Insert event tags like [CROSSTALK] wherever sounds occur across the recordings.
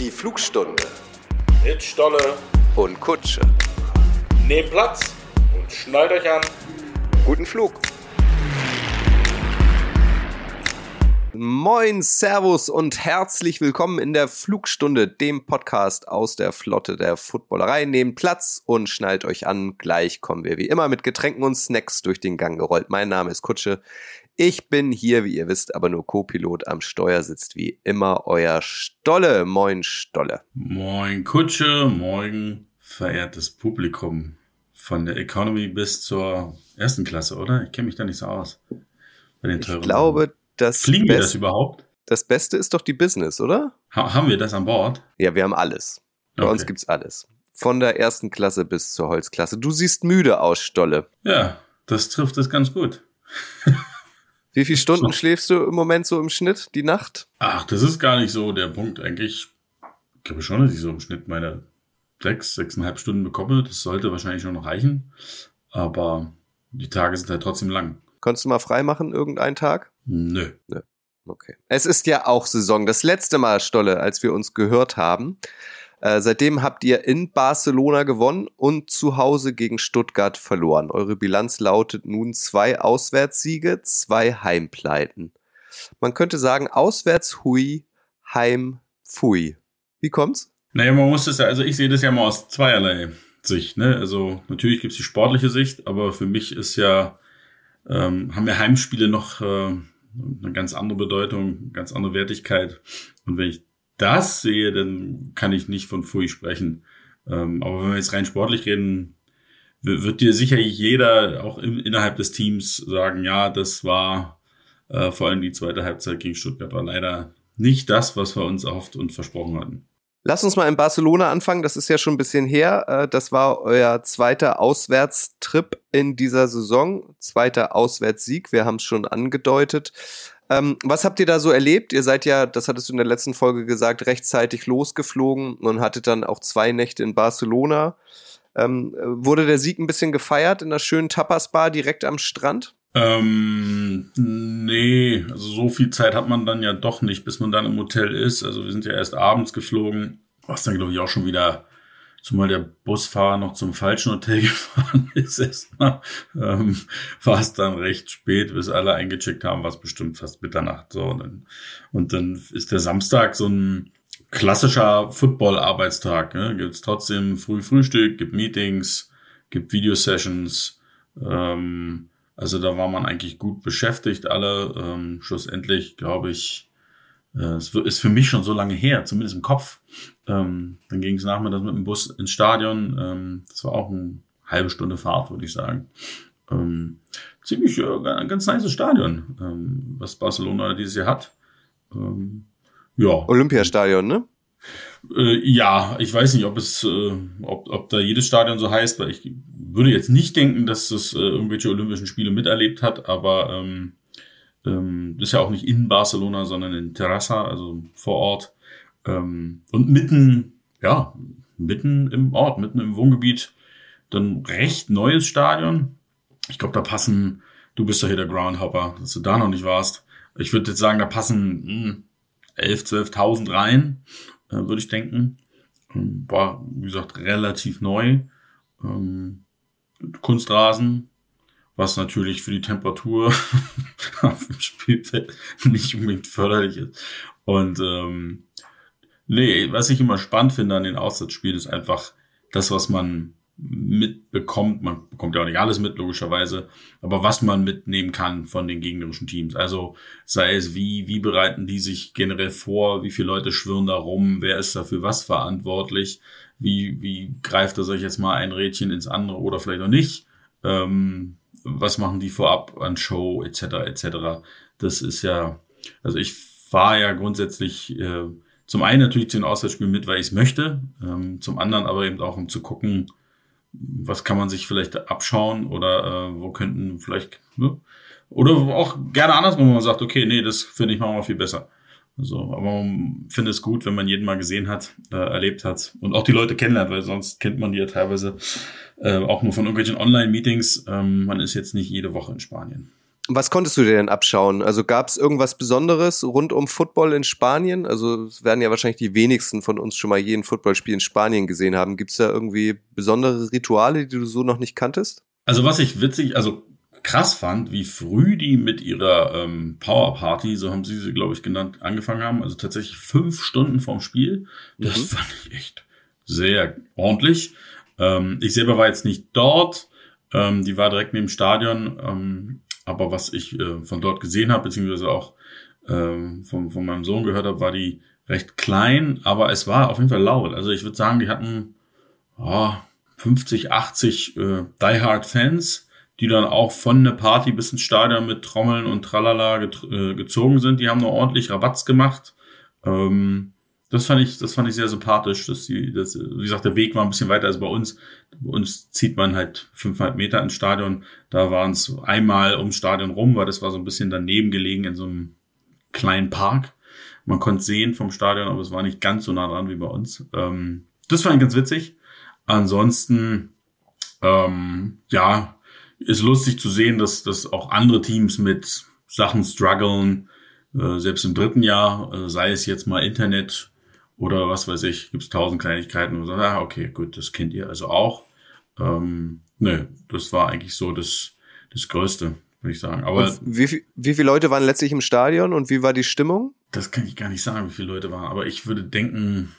Die Flugstunde Mit Stolle. und Kutsche. Nehmt Platz und schnallt euch an. Guten Flug. Moin, Servus und herzlich willkommen in der Flugstunde, dem Podcast aus der Flotte der Footballerei. Nehmt Platz und schnallt euch an. Gleich kommen wir wie immer mit Getränken und Snacks durch den Gang gerollt. Mein Name ist Kutsche. Ich bin hier, wie ihr wisst, aber nur Co-Pilot. Am Steuer sitzt wie immer euer Stolle. Moin, Stolle. Moin Kutsche, moin verehrtes Publikum. Von der Economy bis zur ersten Klasse, oder? Ich kenne mich da nicht so aus. Bei den Ich teuren glaube, das, Fliegen wir das überhaupt? das Beste ist doch die Business, oder? Ha haben wir das an Bord? Ja, wir haben alles. Bei Okay. uns gibt's alles. Von der ersten Klasse bis zur Holzklasse. Du siehst müde aus, Stolle. Ja, das trifft es ganz gut. [LAUGHS] Wie viele Stunden schläfst du im Moment so im Schnitt, die Nacht? Ach, das ist gar nicht so der Punkt. Eigentlich ich glaube schon, dass ich so im Schnitt meine sechs, sechseinhalb Stunden bekomme. Das sollte wahrscheinlich schon noch reichen. Aber die Tage sind halt trotzdem lang. Konntest du mal frei machen, irgendeinen Tag? Nö. Okay. Es ist ja auch Saison. Das letzte Mal, Stolle, als wir uns gehört haben. Äh, seitdem habt ihr in Barcelona gewonnen und zu Hause gegen Stuttgart verloren. Eure Bilanz lautet nun zwei Auswärtssiege, zwei Heimpleiten. Man könnte sagen, auswärts hui, heim pfui. Wie kommt's? Naja, man muss das ja, also ich sehe das ja mal aus zweierlei Sicht. Ne? Also natürlich gibt's die sportliche Sicht, aber für mich ist ja, ähm, haben ja Heimspiele noch äh, eine ganz andere Bedeutung, ganz andere Wertigkeit. Und wenn ich das sehe, dann kann ich nicht von Fui sprechen. Ähm, aber wenn wir jetzt rein sportlich reden, wird dir sicherlich jeder auch im, innerhalb des Teams sagen, ja, das war äh, vor allem die zweite Halbzeit gegen Stuttgart war leider nicht das, was wir uns erhofft und versprochen hatten. Lass uns mal in Barcelona anfangen. Das ist ja schon ein bisschen her. Äh, Das war euer zweiter Auswärtstrip in dieser Saison. Zweiter Auswärtssieg. Wir haben es schon angedeutet. Ähm, was habt ihr da so erlebt? Ihr seid ja, das hattest du in der letzten Folge gesagt, rechtzeitig losgeflogen und hattet dann auch zwei Nächte in Barcelona. Ähm, äh, wurde der Sieg ein bisschen gefeiert in der schönen Tapas-Bar direkt am Strand? Ähm, nee, also so viel Zeit hat man dann ja doch nicht, bis man dann im Hotel ist. Also wir sind ja erst abends geflogen, was dann glaube ich auch schon wieder, zumal der Busfahrer noch zum falschen Hotel [LAUGHS] gefahren ist erstmal, ähm, war es dann recht spät, bis alle eingecheckt haben, war es bestimmt fast Mitternacht. So, und dann, und dann ist der Samstag so ein klassischer Football-Arbeitstag. Ne? Gibt trotzdem früh Frühstück, gibt Meetings, gibt Videosessions, ähm, also da war man eigentlich gut beschäftigt, alle. Ähm, schlussendlich, glaube ich, es ist für mich schon so lange her, zumindest im Kopf. Ähm, dann ging es nachmittags mit dem Bus ins Stadion. Ähm, das war auch eine halbe Stunde Fahrt, würde ich sagen. Ähm, ziemlich äh, ein ganz nice Stadion, ähm, was Barcelona dieses Jahr hat. Ähm, ja. Olympiastadion, ne? Äh, ja, ich weiß nicht, ob es, äh, ob, ob da jedes Stadion so heißt, weil ich würde jetzt nicht denken, dass es äh, irgendwelche Olympischen Spiele miterlebt hat, aber ähm, ähm, ist ja auch nicht in Barcelona, sondern in Terrassa, also vor Ort. Ähm, und mitten, ja, mitten im Ort, mitten im Wohngebiet, dann recht neues Stadion. Ich glaube, da passen, du bist doch hier der Groundhopper, dass du da noch nicht warst. Ich würde jetzt sagen, da passen hm, 11, 12.000 rein äh, würde ich denken. Ähm, War, wie gesagt, relativ neu. Ähm, Kunstrasen, was natürlich für die Temperatur [LAUGHS] auf dem Spielfeld nicht unbedingt förderlich ist. Und ähm, nee, was ich immer spannend finde an den Auswärtsspielen, ist einfach das, was man mitbekommt. Man bekommt ja auch nicht alles mit, logischerweise, aber was man mitnehmen kann von den gegnerischen Teams. Also sei es wie, wie bereiten die sich generell vor, wie viele Leute schwirren da rum, wer ist dafür was verantwortlich, wie, wie greift er sich jetzt mal ein Rädchen ins andere oder vielleicht auch nicht. Ähm, was machen die vorab an Show etc. etc. Das ist ja, also ich fahre ja grundsätzlich äh, zum einen natürlich zu den Auswärtsspielen mit, weil ich es möchte, ähm, zum anderen aber eben auch um zu gucken, was kann man sich vielleicht abschauen oder äh, wo könnten vielleicht, ne? oder auch gerne andersrum, wo man sagt, okay, nee, das finde ich machen wir viel besser. Also, aber man findet es gut, wenn man jeden mal gesehen hat, äh, erlebt hat und auch die Leute kennenlernt, weil sonst kennt man die ja teilweise äh, auch nur von irgendwelchen Online-Meetings. Ähm, man ist jetzt nicht jede Woche in Spanien. was konntest du dir denn abschauen? Also gab es irgendwas Besonderes rund um Football in Spanien? Also es werden ja wahrscheinlich die wenigsten von uns schon mal jeden Footballspiel in Spanien gesehen haben. Gibt es da irgendwie besondere Rituale, die du so noch nicht kanntest? Also was ich witzig, also krass fand, wie früh die mit ihrer ähm, Power Party, so haben sie sie, glaube ich, genannt, angefangen haben. Also tatsächlich fünf Stunden vorm Spiel. Das mhm. fand ich echt sehr ordentlich. Ähm, ich selber war jetzt nicht dort. Ähm, die war direkt neben dem Stadion. Ähm, aber was ich äh, von dort gesehen habe, beziehungsweise auch äh, von, von meinem Sohn gehört habe, war die recht klein, aber es war auf jeden Fall laut. Also ich würde sagen, die hatten oh, 50, 80 äh, Die Hard Fans die dann auch von eine Party bis ins Stadion mit Trommeln und Tralala äh, gezogen sind. Die haben noch ordentlich Rabatz gemacht. Ähm, das fand ich, das fand ich sehr sympathisch, dass die, das, wie gesagt, der Weg war ein bisschen weiter als bei uns. Bei uns zieht man halt 500 Meter ins Stadion. Da waren es einmal ums Stadion rum, weil das war so ein bisschen daneben gelegen in so einem kleinen Park. Man konnte sehen vom Stadion, aber es war nicht ganz so nah dran wie bei uns. Ähm, das fand ich ganz witzig. Ansonsten, ähm, ja, ist lustig zu sehen, dass, dass auch andere Teams mit Sachen strugglen, äh, selbst im dritten Jahr, äh, sei es jetzt mal Internet oder was weiß ich, gibt es tausend Kleinigkeiten und so, ah, okay, gut, das kennt ihr also auch. Ähm, ne, das war eigentlich so das, das Größte, würde ich sagen. Aber wie, wie viele Leute waren letztlich im Stadion und wie war die Stimmung? Das kann ich gar nicht sagen, wie viele Leute waren, aber ich würde denken,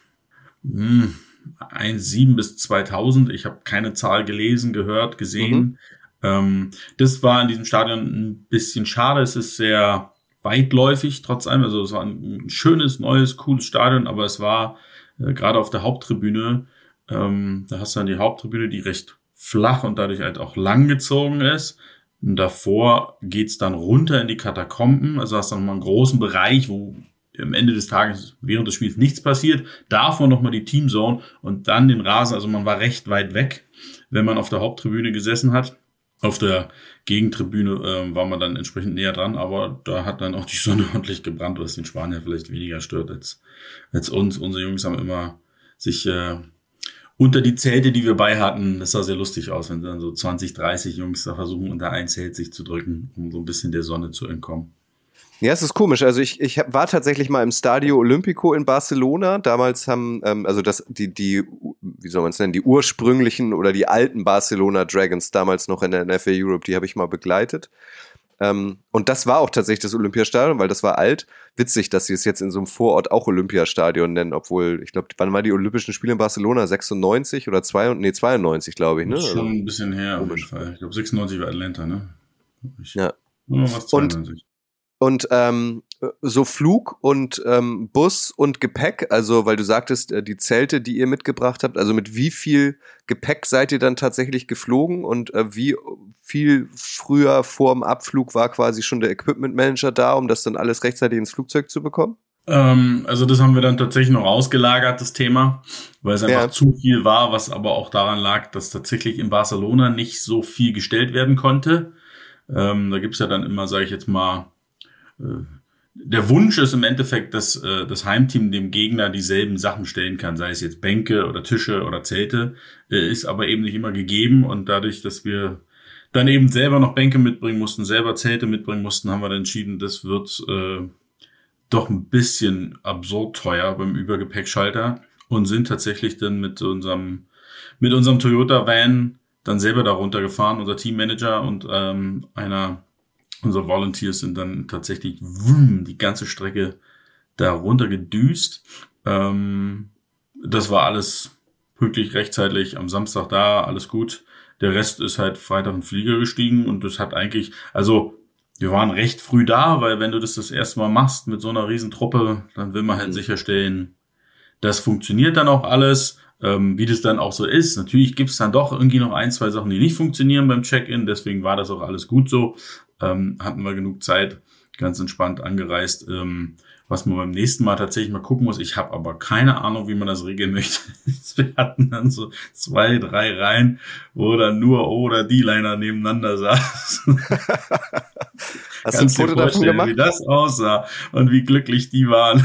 hm, 1,7 bis 2000. Ich habe keine Zahl gelesen, gehört, gesehen. Mhm. Ähm, das war in diesem Stadion ein bisschen schade. Es ist sehr weitläufig, trotz allem. Also es war ein schönes, neues, cooles Stadion, aber es war äh, gerade auf der Haupttribüne, ähm, da hast du dann die Haupttribüne, die recht flach und dadurch halt auch lang gezogen ist. Und davor geht's dann runter in die Katakomben. Also hast du nochmal einen großen Bereich, wo am Ende des Tages während des Spiels nichts passiert. Davor nochmal die Teamzone und dann den Rasen. Also man war recht weit weg, wenn man auf der Haupttribüne gesessen hat. Auf der Gegentribüne äh, war man dann entsprechend näher dran, aber da hat dann auch die Sonne [LAUGHS] ordentlich gebrannt, was den Spanier vielleicht weniger stört als, als uns. Unsere Jungs haben immer sich äh, unter die Zelte, die wir bei hatten, das sah sehr lustig aus, wenn dann so 20, 30 Jungs da versuchen, unter ein Zelt sich zu drücken, um so ein bisschen der Sonne zu entkommen. Ja, es ist komisch. Also ich, ich war tatsächlich mal im Stadio Olimpico in Barcelona. Damals haben, ähm, also das, die, die, wie soll man es nennen, die ursprünglichen oder die alten Barcelona Dragons, damals noch in der NFL Europe, die habe ich mal begleitet. Ähm, und das war auch tatsächlich das Olympiastadion, weil das war alt. Witzig, dass sie es jetzt in so einem Vorort auch Olympiastadion nennen, obwohl, ich glaube, wann war die Olympischen Spiele in Barcelona? 96 oder 92, nee, 92, glaube ich, ne? Schon ein bisschen her, auf jeden Fall. Ich glaube, 96 war Atlanta, ne? Ich, ja. Und, und ähm, so Flug und ähm, Bus und Gepäck, also weil du sagtest, äh, die Zelte, die ihr mitgebracht habt, also mit wie viel Gepäck seid ihr dann tatsächlich geflogen und äh, wie viel früher vor dem Abflug war quasi schon der Equipment Manager da, um das dann alles rechtzeitig ins Flugzeug zu bekommen? Ähm, also das haben wir dann tatsächlich noch ausgelagert, das Thema, weil es einfach ja. zu viel war, was aber auch daran lag, dass tatsächlich in Barcelona nicht so viel gestellt werden konnte. Ähm, da gibt's ja dann immer, sage ich jetzt mal, der Wunsch ist im Endeffekt, dass äh, das Heimteam dem Gegner dieselben Sachen stellen kann, sei es jetzt Bänke oder Tische oder Zelte, äh, ist aber eben nicht immer gegeben und dadurch, dass wir dann eben selber noch Bänke mitbringen mussten, selber Zelte mitbringen mussten, haben wir dann entschieden, das wird äh, doch ein bisschen absurd teuer beim Übergepäckschalter und sind tatsächlich dann mit unserem mit unserem Toyota Van dann selber darunter gefahren, unser Teammanager und ähm, einer Unsere Volunteers sind dann tatsächlich wum, die ganze Strecke da runter gedüst. Ähm, das war alles pünktlich rechtzeitig am Samstag da, alles gut. Der Rest ist halt Freitag in Flieger gestiegen und das hat eigentlich, also wir waren recht früh da, weil wenn du das das erste Mal machst mit so einer Riesentruppe, dann will man halt mhm. sicherstellen, das funktioniert dann auch alles. Ähm, wie das dann auch so ist. Natürlich gibt es dann doch irgendwie noch ein, zwei Sachen, die nicht funktionieren beim Check-in. Deswegen war das auch alles gut so ähm, hatten wir genug Zeit, ganz entspannt angereist. Ähm, was man beim nächsten Mal tatsächlich mal gucken muss. Ich habe aber keine Ahnung, wie man das regeln möchte. [LAUGHS] Wir hatten dann so zwei, drei Reihen, wo dann nur O oder D-Liner nebeneinander saßen. [LAUGHS] Hast du ein Foto davon gemacht? Wie das aussah und wie glücklich die waren.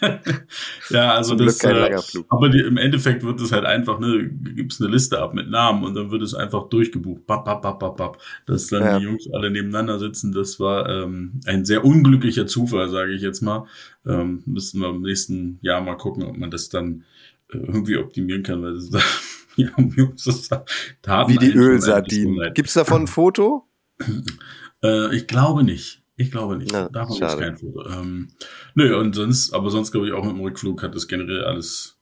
[LAUGHS] ja, also Zum das. Äh, aber die, im Endeffekt wird es halt einfach, ne, gibt's eine Liste ab mit Namen und dann wird es einfach durchgebucht. Bap, bap, bap, bap, bap. Dass dann ja. die Jungs alle nebeneinander sitzen, das war ähm, ein sehr unglücklicher Zufall, sage ich jetzt mal. Ähm, müssen wir im nächsten Jahr mal gucken, ob man das dann äh, irgendwie optimieren kann, weil das da, [LAUGHS] ja, das Wie die Ölsardinen. Gibt's davon ein Foto? [LAUGHS] Äh, ich glaube nicht. Ich glaube nicht. Ja, Davon gibt es kein Foto. Ähm, nö, und sonst, aber sonst glaube ich auch mit dem Rückflug hat das generell alles,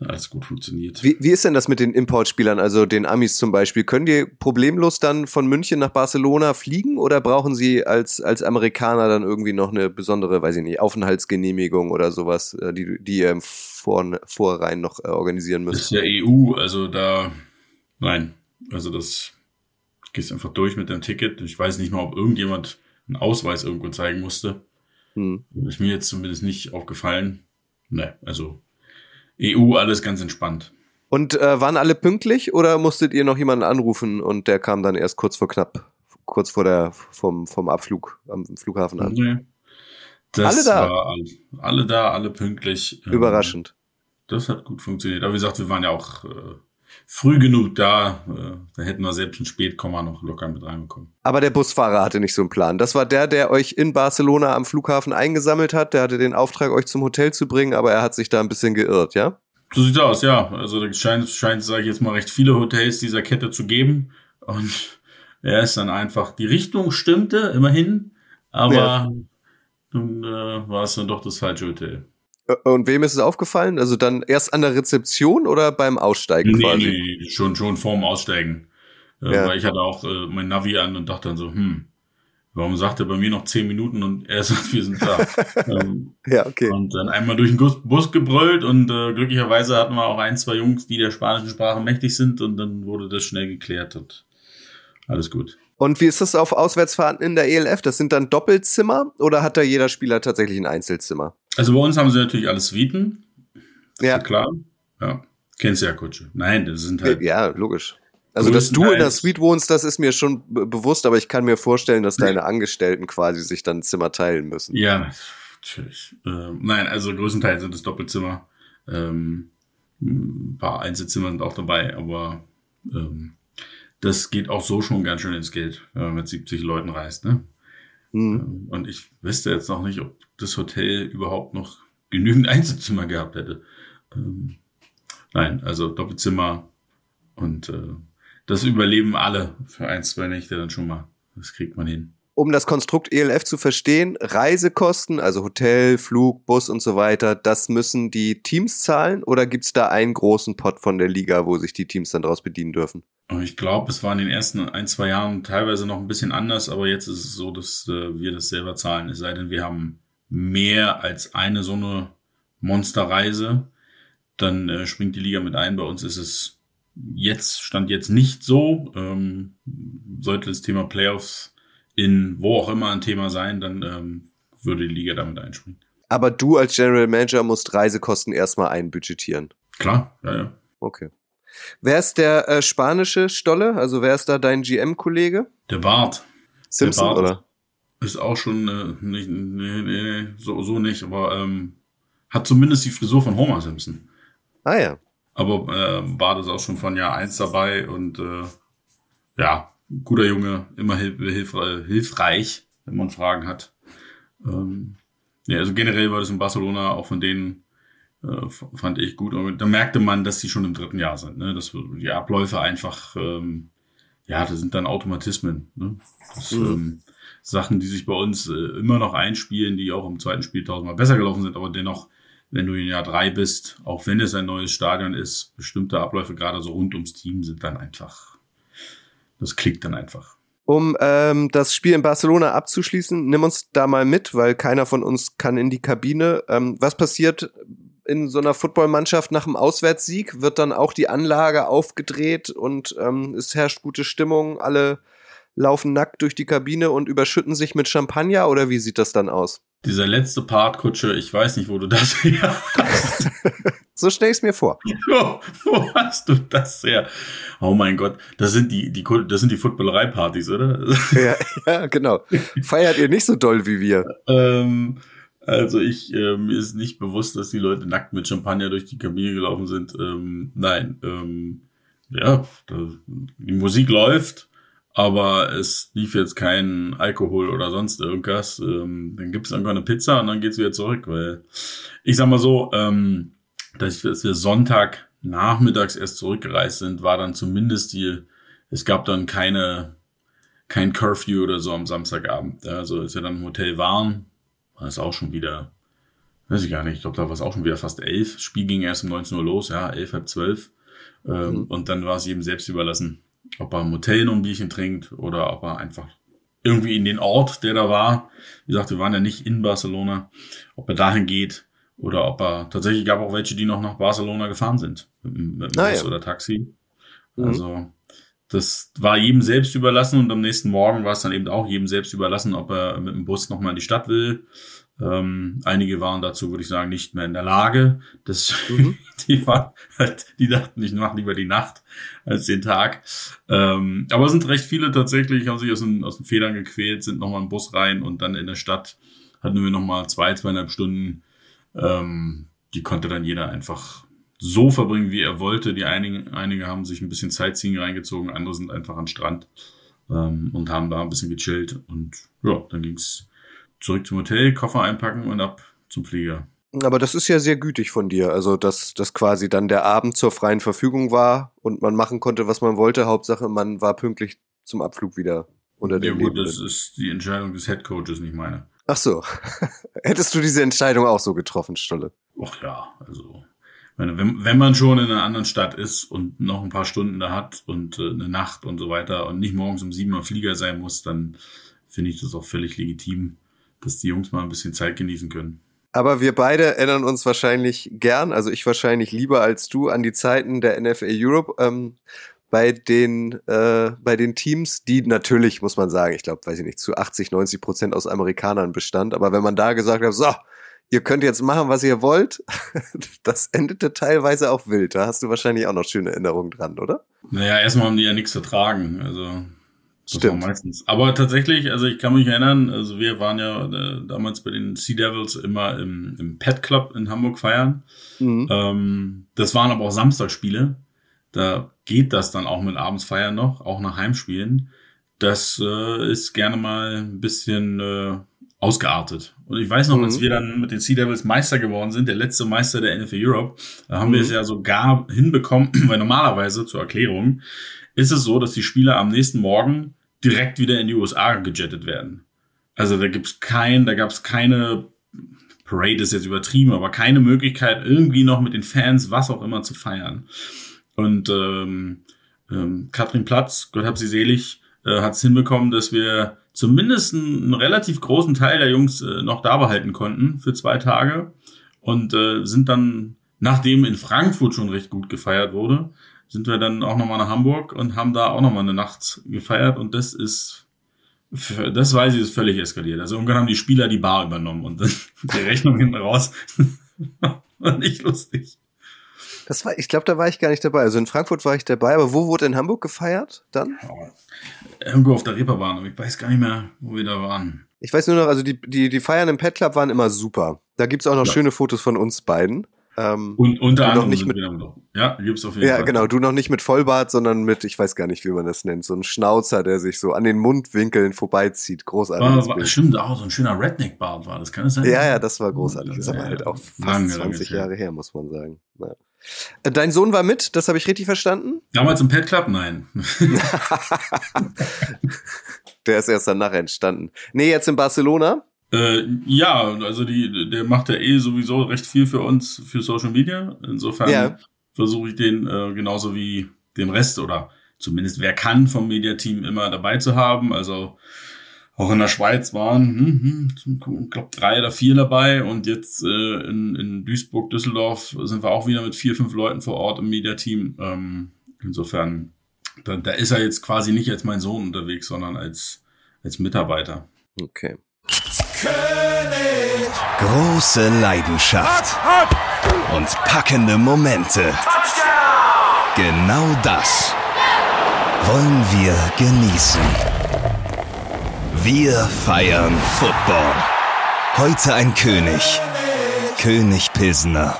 alles gut funktioniert. Wie, wie ist denn das mit den Importspielern, also den Amis zum Beispiel? Können die problemlos dann von München nach Barcelona fliegen oder brauchen sie als, als Amerikaner dann irgendwie noch eine besondere, weiß ich nicht, Aufenthaltsgenehmigung oder sowas, äh, die, die ihr im Vor Vorrein noch äh, organisieren müsst? Das ist ja EU, also da, nein, also das gehst einfach durch mit deinem Ticket. Ich weiß nicht mal, ob irgendjemand einen Ausweis irgendwo zeigen musste. Hm. Ist mir jetzt zumindest nicht aufgefallen. Ne, also EU alles ganz entspannt. Und äh, waren alle pünktlich oder musstet ihr noch jemanden anrufen und der kam dann erst kurz vor knapp, kurz vor der vom, vom Abflug am Flughafen an? Nee. Alle da. Alle, alle, da, alle pünktlich. Ähm, Überraschend. Das hat gut funktioniert. Aber wie gesagt, wir waren ja auch äh, früh genug da. Äh, da hätten wir selbst einen Spätkomma noch locker mit reinbekommen. Aber der Busfahrer hatte nicht so einen Plan. Das war der, der euch in Barcelona am Flughafen eingesammelt hat. Der hatte den Auftrag, euch zum Hotel zu bringen, aber er hat sich da ein bisschen geirrt, ja? So sieht's aus, ja. Also da scheint, scheint sage ich jetzt mal, recht viele Hotels dieser Kette zu geben. Und [LAUGHS] er ist dann einfach, die Richtung stimmte immerhin, aber ja. dann äh, war es dann doch das falsche Hotel. Äh, und wem ist es aufgefallen? Also dann erst an der Rezeption oder beim Aussteigen nee, quasi? Nee, schon, schon vorm Aussteigen. Äh, ja. Weil ich hatte auch äh, mein Navi an und dachte dann so, hm, warum sagt er bei mir noch zehn Minuten und er [LAUGHS] sagt, wir sind da. ähm, [LAUGHS] ja, okay. Und dann einmal durch den Bus gebrüllt und äh, glücklicherweise hatten wir auch ein, zwei Jungs, die der spanischen Sprache mächtig sind und dann wurde das schnell geklärt und alles gut. Und wie ist das auf Auswärtsfahrten in der ELF? Das sind dann Doppelzimmer oder hat da jeder Spieler tatsächlich ein Einzelzimmer? Also bei uns haben sie natürlich alles Suiten. ja. klar. Ja. Kennst du ja, Kutsche. Nein, das sind halt. Ja, logisch. Also, dass du in der Suite wohnst, das ist mir schon bewusst, aber ich kann mir vorstellen, dass deine Angestellten quasi sich dann ein Zimmer teilen müssen. Ja, natürlich. Ähm, nein, also größtenteils sind es Doppelzimmer. Ähm, ein paar Einzelzimmer sind auch dabei, aber ähm, das geht auch so schon ganz schön ins Geld, wenn man mit 70 Leuten reist. Ne? Mhm. Und ich wüsste jetzt noch nicht, ob das Hotel überhaupt noch genügend [LAUGHS] Einzelzimmer gehabt hätte. Ähm, nein, also Doppelzimmer und äh, das überleben alle für ein, zwei Nächte dann schon mal. Das kriegt man hin. Um das Konstrukt ELF zu verstehen, Reisekosten, also Hotel, Flug, Bus und so weiter, das müssen die Teams zahlen oder gibt's da einen großen Pot von der Liga, wo sich die Teams dann daraus bedienen dürfen? Ich glaube, es war in den ersten ein, zwei Jahren teilweise noch ein bisschen anders, aber jetzt ist es so, dass äh, wir das selber zahlen, es sei denn, wir haben mehr als eine so eine Monsterreise, dann äh, springt die Liga mit ein. Bei uns ist es jetzt, stand jetzt nicht so. Ähm, sollte das Thema Playoffs in wo auch immer ein Thema sein, dann ähm, würde die Liga damit einspringen. Aber du als General Manager musst Reisekosten erstmal einbudgetieren. Klar, ja, ja. Okay. Wer ist der äh, spanische Stolle? Also wer ist da dein GM-Kollege? Der Bart. Simpson, der Bart oder? Ist auch schon äh, nicht, nee, nee, so, so nicht, aber ähm, hat zumindest die Frisur von Homer Simpson. Ah ja. Aber äh, Bart ist auch schon von Jahr eins dabei und äh, ja, guter Junge, immer hilf, hilf, hilfreich, wenn man Fragen hat. Ähm, ja, also generell war das in Barcelona auch von denen äh, fand ich gut. Und da merkte man, dass sie schon im dritten Jahr sind. Ne? Dass die Abläufe einfach, ähm, ja, das sind dann Automatismen. Ne? Das, mhm. ähm, Sachen, die sich bei uns äh, immer noch einspielen, die auch im zweiten Spiel tausendmal besser gelaufen sind, aber dennoch, wenn du in Jahr drei bist, auch wenn es ein neues Stadion ist, bestimmte Abläufe gerade so rund ums Team sind dann einfach, das klickt dann einfach. Um ähm, das Spiel in Barcelona abzuschließen, nimm uns da mal mit, weil keiner von uns kann in die Kabine. Ähm, was passiert in so einer Footballmannschaft nach dem Auswärtssieg? Wird dann auch die Anlage aufgedreht und ähm, es herrscht gute Stimmung, alle laufen nackt durch die Kabine und überschütten sich mit Champagner oder wie sieht das dann aus? Dieser letzte Part, Kutsche, ich weiß nicht, wo du das [LAUGHS] her hast. [LAUGHS] so stell ich es mir vor. [LAUGHS] Wo, wo hast du das her? Oh mein Gott, das sind die, die, das sind die Footballerei-Partys, oder? ja, ja, genau. Feiert ihr nicht so doll wie wir? Ähm, also ich, äh, mir ist nicht bewusst, dass die Leute nackt mit Champagner durch die Kabine gelaufen sind. Ähm, nein, ähm, ja, die Musik läuft, aber es lief jetzt kein Alkohol oder sonst irgendwas. Ähm, dann gibt es irgendwann eine Pizza und dann geht's wieder zurück, weil ich sag mal so, ähm, dass, dass wir Sonntag nachmittags erst zurückgereist sind, war dann zumindest die, es gab dann keine, kein Curfew oder so am Samstagabend. Also als wir dann im Hotel waren, war es auch schon wieder, weiß ich gar nicht, ich glaube, da war es auch schon wieder fast elf. Spiel ging erst um 19 Uhr los, ja, elf, halb zwölf. Ähm, mhm. Und dann war es jedem selbst überlassen, ob er im Hotel noch ein Bierchen trinkt oder ob er einfach irgendwie in den Ort, der da war, wie gesagt, wir waren ja nicht in Barcelona, ob er dahin geht oder ob er, tatsächlich gab auch welche, die noch nach Barcelona gefahren sind, mit, dem ah, Bus oder Taxi. Mhm. Also, das war jedem selbst überlassen und am nächsten Morgen war es dann eben auch jedem selbst überlassen, ob er mit dem Bus nochmal in die Stadt will. Ähm, einige waren dazu, würde ich sagen, nicht mehr in der Lage. Das, mhm. [LAUGHS] die, waren halt, die dachten, ich mache lieber die Nacht als den Tag. Ähm, aber es sind recht viele tatsächlich, haben sich aus den, aus den Federn gequält, sind nochmal im Bus rein und dann in der Stadt hatten wir nochmal zwei, zweieinhalb Stunden. Ähm, die konnte dann jeder einfach so verbringen, wie er wollte. Die einigen, einige haben sich ein bisschen Sightseeing reingezogen, andere sind einfach den Strand ähm, und haben da ein bisschen gechillt. Und ja, dann ging's zurück zum Hotel, Koffer einpacken und ab zum Flieger. Aber das ist ja sehr gütig von dir, also dass das quasi dann der Abend zur freien Verfügung war und man machen konnte, was man wollte. Hauptsache, man war pünktlich zum Abflug wieder unter dem Ja gut, das ist die Entscheidung des Head Coaches, nicht meine. Ach so. [LAUGHS] Hättest du diese Entscheidung auch so getroffen, Stolle? Ach ja, also wenn, wenn man schon in einer anderen Stadt ist und noch ein paar Stunden da hat und äh, eine Nacht und so weiter und nicht morgens um sieben Uhr Flieger sein muss, dann finde ich das auch völlig legitim, dass die Jungs mal ein bisschen Zeit genießen können. Aber wir beide erinnern uns wahrscheinlich gern, also ich wahrscheinlich lieber als du, an die Zeiten der NFL Europe. Ähm, bei den, äh, bei den Teams, die natürlich, muss man sagen, ich glaube, weiß ich nicht, zu 80, 90 Prozent aus Amerikanern bestand. Aber wenn man da gesagt hat, so, ihr könnt jetzt machen, was ihr wollt. [LAUGHS] Das endete teilweise auch wild. Da hast du wahrscheinlich auch noch schöne Erinnerungen dran, oder? Naja, erstmal haben die ja nichts vertragen. Also Stimmt. meistens. Aber tatsächlich, also ich kann mich erinnern, also wir waren ja äh, damals bei den Sea Devils immer im, im Pet Club in Hamburg feiern. Mhm. Ähm, das waren aber auch Samstagsspiele. Da geht das dann auch mit abends feiern noch, auch nach Heimspielen. Das äh, ist gerne mal ein bisschen äh, ausgeartet. Und ich weiß noch, mhm. als wir dann mit den Sea Devils Meister geworden sind, der letzte Meister der NFL Europe, da haben mhm. wir es ja sogar hinbekommen, [CLEARS THROAT] weil normalerweise, zur Erklärung, ist es so, dass die Spieler am nächsten Morgen direkt wieder in die USA gejettet werden. Also da gibt's kein, da gab's keine Parade ist jetzt übertrieben, aber keine Möglichkeit, irgendwie noch mit den Fans was auch immer zu feiern. Und ähm, ähm, Katrin Platz, Gott hab sie selig, äh, hat es hinbekommen, dass wir zumindest einen, einen, relativ großen Teil der Jungs äh, noch da behalten konnten für zwei Tage und äh, sind dann, nachdem in Frankfurt schon recht gut gefeiert wurde, sind wir dann auch nochmal nach Hamburg und haben da auch nochmal eine Nacht gefeiert und das ist, das weiß ich, ist völlig eskaliert. Also irgendwann haben die Spieler die Bar übernommen und dann [LAUGHS] die Rechnung hinten raus. [LAUGHS] war nicht lustig. Das war, ich glaube, da war ich gar nicht dabei. Also in Frankfurt war ich dabei, aber wo wurde in Hamburg gefeiert dann? Irgendwo auf der Reeperbahn, aber ich weiß gar nicht mehr, wo wir da waren. Ich weiß nur noch, also die, die, die Feiern im Pet Club waren immer super. Da gibt's auch noch ja. schöne Fotos von uns beiden. Ähm, und unter anderem nicht mit, ja, gibt's auf jeden ja, Fall. Ja, genau, du noch nicht mit Vollbart, sondern mit, ich weiß gar nicht, wie man das nennt, so ein Schnauzer, der sich so an den Mundwinkeln vorbeizieht. Großartig. War, war, stimmt, auch so ein schöner Redneck-Bart war das, kann es sein? Ja, ja, das war großartig. Ist aber halt auch fast lange, 20 lange Jahre her, muss man sagen. Ja. Äh, dein Sohn war mit, das habe ich richtig verstanden? Damals im Pet Club? Nein. [LAUGHS] der ist erst danach entstanden. Nee, jetzt in Barcelona? Äh, ja, also die, der macht ja eh sowieso recht viel für uns für Social Media. Insofern ja. versuche ich den äh, genauso wie den Rest oder zumindest wer kann vom Mediateam immer dabei zu haben. Also auch in der Schweiz waren, hm, hm, ich glaube, drei oder vier dabei und jetzt äh, in, in Duisburg, Düsseldorf sind wir auch wieder mit vier, fünf Leuten vor Ort im Mediateam. Ähm, insofern, da, da ist er jetzt quasi nicht als mein Sohn unterwegs, sondern als, als Mitarbeiter. Okay. König. Große Leidenschaft und packende Momente. Genau das wollen wir genießen. Wir feiern Football. Heute ein König. König Pilsener.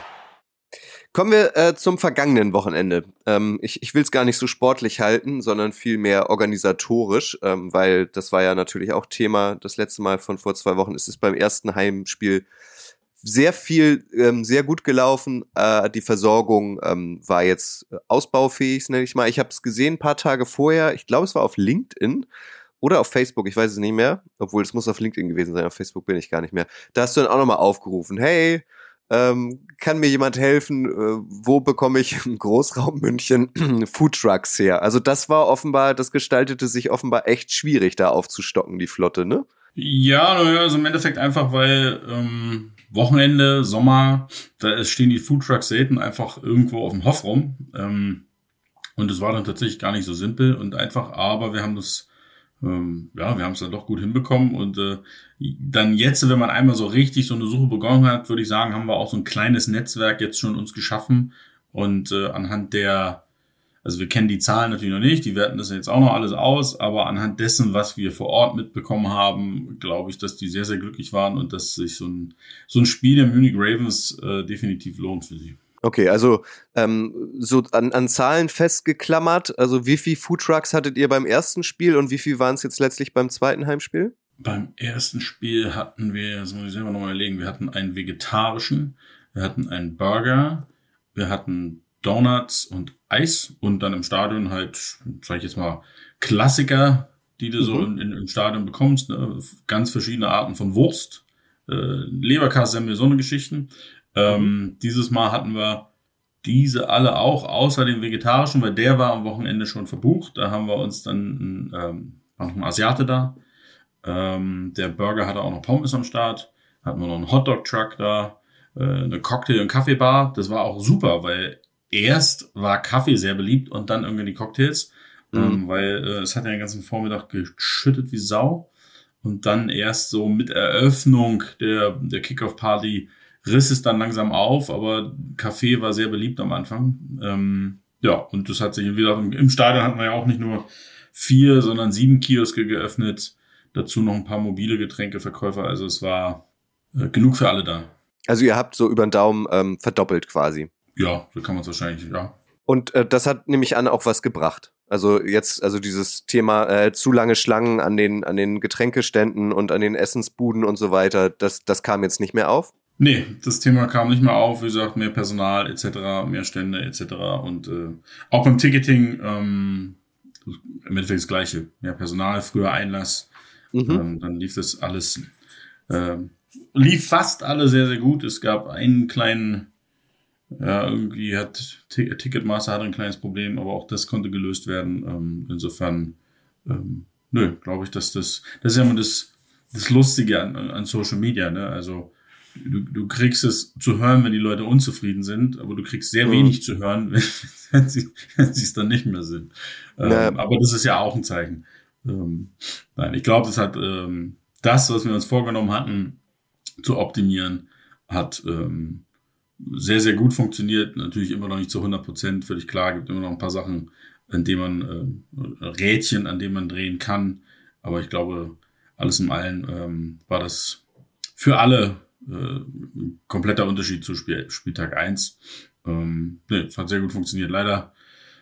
Kommen wir äh, zum vergangenen Wochenende. Ähm, ich ich will es gar nicht so sportlich halten, sondern vielmehr organisatorisch, ähm, weil das war ja natürlich auch Thema das letzte Mal von vor zwei Wochen. Es ist beim ersten Heimspiel sehr viel, ähm, sehr gut gelaufen. Äh, die Versorgung ähm, war jetzt ausbaufähig, nenne ich mal. Ich habe es gesehen ein paar Tage vorher. Ich glaube, es war auf LinkedIn oder auf Facebook, ich weiß es nicht mehr, obwohl es muss auf LinkedIn gewesen sein, auf Facebook bin ich gar nicht mehr. Da hast du dann auch nochmal aufgerufen, hey, ähm, kann mir jemand helfen? Äh, wo bekomme ich im Großraum München [CLEARS THROAT] Foodtrucks her? Also das war offenbar, das gestaltete sich offenbar echt schwierig, da aufzustocken, die Flotte, ne? Ja, also im Endeffekt einfach, weil ähm, Wochenende, Sommer, da stehen die Foodtrucks selten einfach irgendwo auf dem Hof rum. Ähm, und es war dann tatsächlich gar nicht so simpel und einfach, aber wir haben das ähm, ja, wir haben es dann doch gut hinbekommen. Und äh, dann jetzt, wenn man einmal so richtig so eine Suche begonnen hat, würde ich sagen, haben wir auch so ein kleines Netzwerk jetzt schon uns geschaffen. Und äh, anhand der, also wir kennen die Zahlen natürlich noch nicht, die werten das jetzt auch noch alles aus, aber anhand dessen, was wir vor Ort mitbekommen haben, glaube ich, dass die sehr, sehr glücklich waren und dass sich so ein, so ein Spiel der Munich Ravens äh, definitiv lohnt für sie. Okay, also ähm, so an, an Zahlen festgeklammert. Also wie viel Foodtrucks hattet ihr beim ersten Spiel und wie viel waren es jetzt letztlich beim zweiten Heimspiel? Beim ersten Spiel hatten wir, das muss ich selber nochmal überlegen, wir hatten einen vegetarischen, wir hatten einen Burger, wir hatten Donuts und Eis und dann im Stadion halt, sag ich jetzt mal, Klassiker, die du mhm. so in, in, im Stadion bekommst. Ne? Ganz verschiedene Arten von Wurst, äh, Leberkassemmel, so eine Geschichten. Ähm, mhm. Dieses Mal hatten wir diese alle auch, außer den vegetarischen, weil der war am Wochenende schon verbucht. Da haben wir uns dann ähm, noch einen Asiate da. Ähm, der Burger hatte auch noch Pommes am Start. Hatten wir noch einen Hotdog-Truck da, äh, eine Cocktail- und Kaffeebar. Das war auch super, weil erst war Kaffee sehr beliebt und dann irgendwie die Cocktails, mhm. ähm, weil äh, es hat ja den ganzen Vormittag geschüttet wie Sau. Und dann erst so mit Eröffnung der, der Kickoff-Party riss es dann langsam auf, aber Kaffee war sehr beliebt am Anfang. Ähm, ja, und das hat sich wieder im Stadion hatten wir ja auch nicht nur vier, sondern sieben Kioske geöffnet. Dazu noch ein paar mobile Getränkeverkäufer. Also es war äh, genug für alle da. Also ihr habt so über den Daumen ähm, verdoppelt quasi. Ja, so kann man es wahrscheinlich, ja. Und äh, das hat nämlich an auch was gebracht. Also jetzt, also dieses Thema äh, zu lange Schlangen an den an den Getränkeständen und an den Essensbuden und so weiter, das das kam jetzt nicht mehr auf. Nee, das Thema kam nicht mehr auf. Wie gesagt, mehr Personal etc., mehr Stände etc. Und äh, auch beim Ticketing ähm, im Endeffekt das Gleiche. Mehr Personal, früher Einlass. Mhm. Ähm, dann lief das alles, äh, lief fast alle sehr, sehr gut. Es gab einen kleinen, ja, irgendwie hat Ticketmaster hatte ein kleines Problem, aber auch das konnte gelöst werden. Ähm, insofern, ähm, nö, glaube ich, dass das, das ist ja immer das, das Lustige an, an Social Media, ne? Also du, du kriegst es zu hören, wenn die Leute unzufrieden sind, aber du kriegst sehr mhm. wenig zu hören, [LAUGHS] wenn, wenn sie es dann nicht mehr sind. Ähm, aber das ist ja auch ein Zeichen. Ähm, nein, ich glaube, das hat ähm, das, was wir uns vorgenommen hatten, zu optimieren, hat ähm, sehr, sehr gut funktioniert. Natürlich immer noch nicht zu 100 Prozent, völlig klar. Gibt immer noch ein paar Sachen, an denen man, äh, Rädchen, an denen man drehen kann. Aber ich glaube, alles in allem ähm, war das für alle äh, kompletter Unterschied zu Spiel, Spieltag 1. Ähm, nee, es hat sehr gut funktioniert. Leider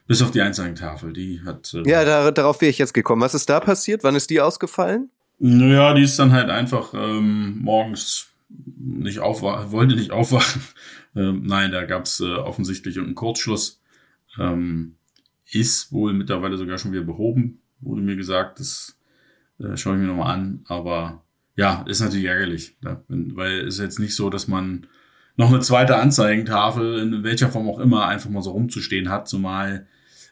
bis auf die Einzagentafel, die hat. Äh, ja, da, darauf wäre ich jetzt gekommen. Was ist da passiert? Wann ist die ausgefallen? Naja, die ist dann halt einfach ähm, morgens nicht aufwachen, wollte nicht aufwachen. [LAUGHS] Ähm, nein, da gab es äh, offensichtlich einen Kurzschluss. Ähm, ist wohl mittlerweile sogar schon wieder behoben, wurde mir gesagt. Das äh, schaue ich mir nochmal an. Aber ja, ist natürlich ärgerlich, ne? weil es ist jetzt nicht so, dass man noch eine zweite Anzeigentafel, in welcher Form auch immer, einfach mal so rumzustehen hat, zumal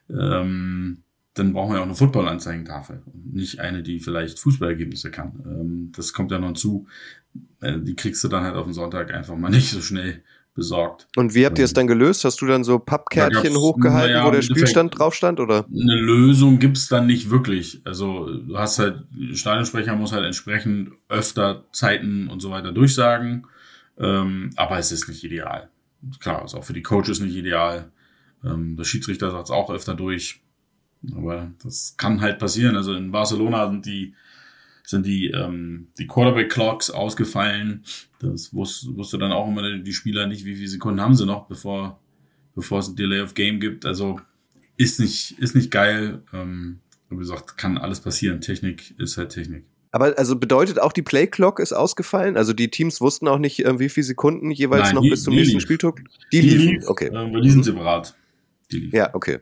ähm, dann brauchen wir ja auch eine Football-Anzeigentafel, nicht eine, die vielleicht Fußballergebnisse kann. Ähm, das kommt ja noch zu. Äh, die kriegst du dann halt auf den Sonntag einfach mal nicht so schnell besorgt. Und wie habt ihr es dann gelöst? Hast du dann so Pappkärtchen hochgehalten, ja, wo der Spielstand drauf stand, oder? Eine Lösung gibt's dann nicht wirklich. Also du hast halt, Stadionsprecher muss halt entsprechend öfter Zeiten und so weiter durchsagen. Ähm, aber es ist nicht ideal. Klar, ist auch für die Coaches nicht ideal. Ähm, der Schiedsrichter sagt es auch öfter durch. Aber das kann halt passieren. Also in Barcelona sind die sind die, ähm, die Quarterback-Clocks ausgefallen. Das wusste, wusste dann auch immer die Spieler nicht, wie viele Sekunden haben sie noch, bevor, bevor es ein Delay of Game gibt. Also ist nicht, ist nicht geil. Ähm, wie gesagt, kann alles passieren. Technik ist halt Technik. Aber also bedeutet auch die Play Clock ist ausgefallen? Also die Teams wussten auch nicht, äh, wie viele Sekunden jeweils Nein, noch die, bis zum nächsten lief. Spieltag? Die, die liefen, okay. Äh, die sind separat. Die liefen. Ja, okay.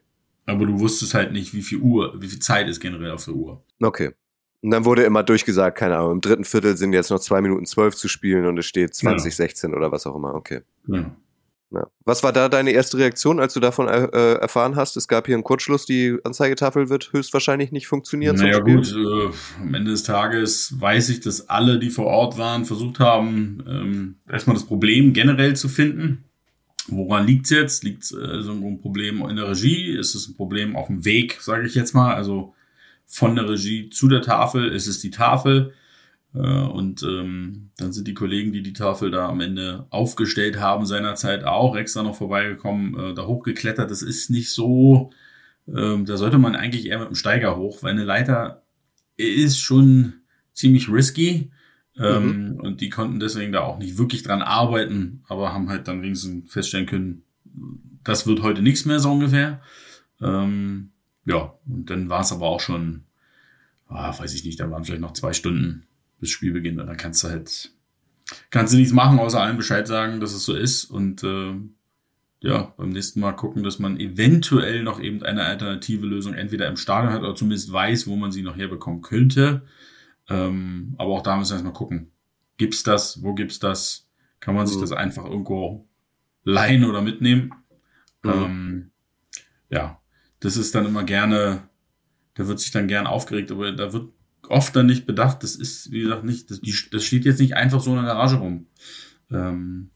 Aber du wusstest halt nicht, wie viel Uhr, wie viel Zeit ist generell auf der Uhr. Okay. Und dann wurde immer durchgesagt, keine Ahnung, im dritten Viertel sind jetzt noch zwei Minuten zwölf zu spielen und es steht 2016 ja. oder was auch immer. Okay. Ja. Ja. Was war da deine erste Reaktion, als du davon äh, erfahren hast? Es gab hier einen Kurzschluss, die Anzeigetafel wird höchstwahrscheinlich nicht funktionieren. Naja gut, äh, am Ende des Tages weiß ich, dass alle, die vor Ort waren, versucht haben, ähm, erstmal das Problem generell zu finden. Woran liegt's jetzt? Liegt es äh, so ein Problem in der Regie? Ist es ein Problem auf dem Weg, sage ich jetzt mal? Also von der Regie zu der Tafel, ist es die Tafel. Äh, und ähm, dann sind die Kollegen, die die Tafel da am Ende aufgestellt haben, seinerzeit auch extra noch vorbeigekommen, äh, da hochgeklettert. Das ist nicht so, äh, da sollte man eigentlich eher mit dem Steiger hoch, weil eine Leiter ist schon ziemlich risky. Ähm, mhm. Und die konnten deswegen da auch nicht wirklich dran arbeiten, aber haben halt dann wenigstens feststellen können, das wird heute nichts mehr so ungefähr. Ähm, ja, und dann war es aber auch schon, ah, weiß ich nicht, da waren vielleicht noch zwei Stunden bis Spielbeginn und dann kannst du halt, kannst du nichts machen, außer allen Bescheid sagen, dass es so ist und äh, ja, beim nächsten Mal gucken, dass man eventuell noch eben eine alternative Lösung entweder im Stadion hat oder zumindest weiß, wo man sie noch herbekommen könnte. Ähm, aber auch da müssen wir erstmal gucken. Gibt's das? Wo gibt's das? Kann man sich mhm. das einfach irgendwo leihen oder mitnehmen? Mhm. Ähm, ja, das ist dann immer gerne, da wird sich dann gern aufgeregt, aber da wird oft dann nicht bedacht, das ist, wie gesagt, nicht, das, die, das steht jetzt nicht einfach so in der Garage rum. Ähm,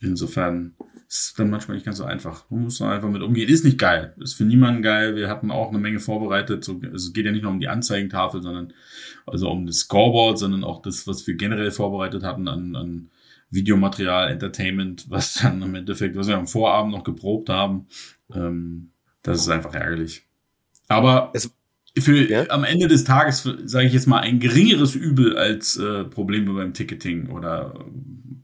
insofern ist dann manchmal nicht ganz so einfach. Man muss dann einfach mit umgehen. Ist nicht geil. Ist für niemanden geil. Wir hatten auch eine Menge vorbereitet. So, also es geht ja nicht nur um die Anzeigentafel, sondern also um das Scoreboard, sondern auch das, was wir generell vorbereitet hatten an, an Videomaterial, Entertainment, was dann im Endeffekt, was wir am Vorabend noch geprobt haben. Ähm, das ist einfach ärgerlich. Aber es, für ja? am Ende des Tages, sage ich jetzt mal, ein geringeres Übel als äh, Probleme beim Ticketing oder äh,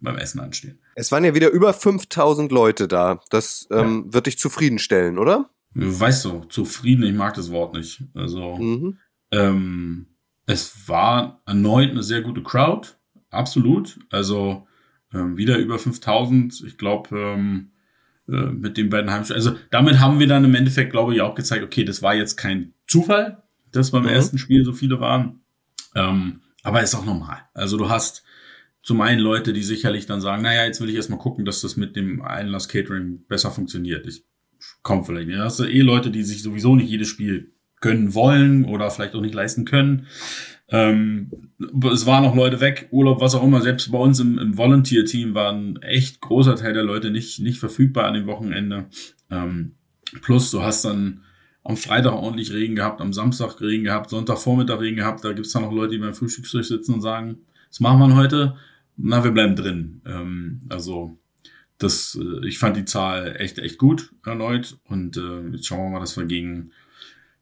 beim Essen anstehen. Es waren ja wieder über 5000 Leute da. Das ähm, ja. wird dich zufriedenstellen, oder? Weißt du, zufrieden, ich mag das Wort nicht. Also, mhm. ähm, es war erneut eine sehr gute Crowd, absolut. Also, ähm, wieder über 5000. Ich glaube, ähm, äh, mit den beiden Heimspielen. Also damit haben wir dann im Endeffekt, glaube ich, auch gezeigt, okay, das war jetzt kein Zufall, dass beim mhm. ersten Spiel so viele waren. Ähm, aber ist auch normal. Also du hast zum einen Leute, die sicherlich dann sagen, naja, jetzt will ich erstmal gucken, dass das mit dem Einlass Catering besser funktioniert. Ich komme vielleicht nicht. Da hast du eh Leute, die sich sowieso nicht jedes Spiel gönnen wollen oder vielleicht auch nicht leisten können. Ähm, es waren noch Leute weg, Urlaub, was auch immer. Selbst bei uns im, im Volunteer-Team waren echt großer Teil der Leute nicht, nicht verfügbar an dem Wochenende. Ähm, plus, du hast dann am Freitag ordentlich Regen gehabt, am Samstag Regen gehabt, Sonntagvormittag Regen gehabt. Da gibt's dann noch Leute, die beim Frühstückstisch sitzen und sagen, was machen wir heute? Na, wir bleiben drin. Ähm, also das, äh, ich fand die Zahl echt, echt gut erneut. Und äh, jetzt schauen wir mal, dass wir gegen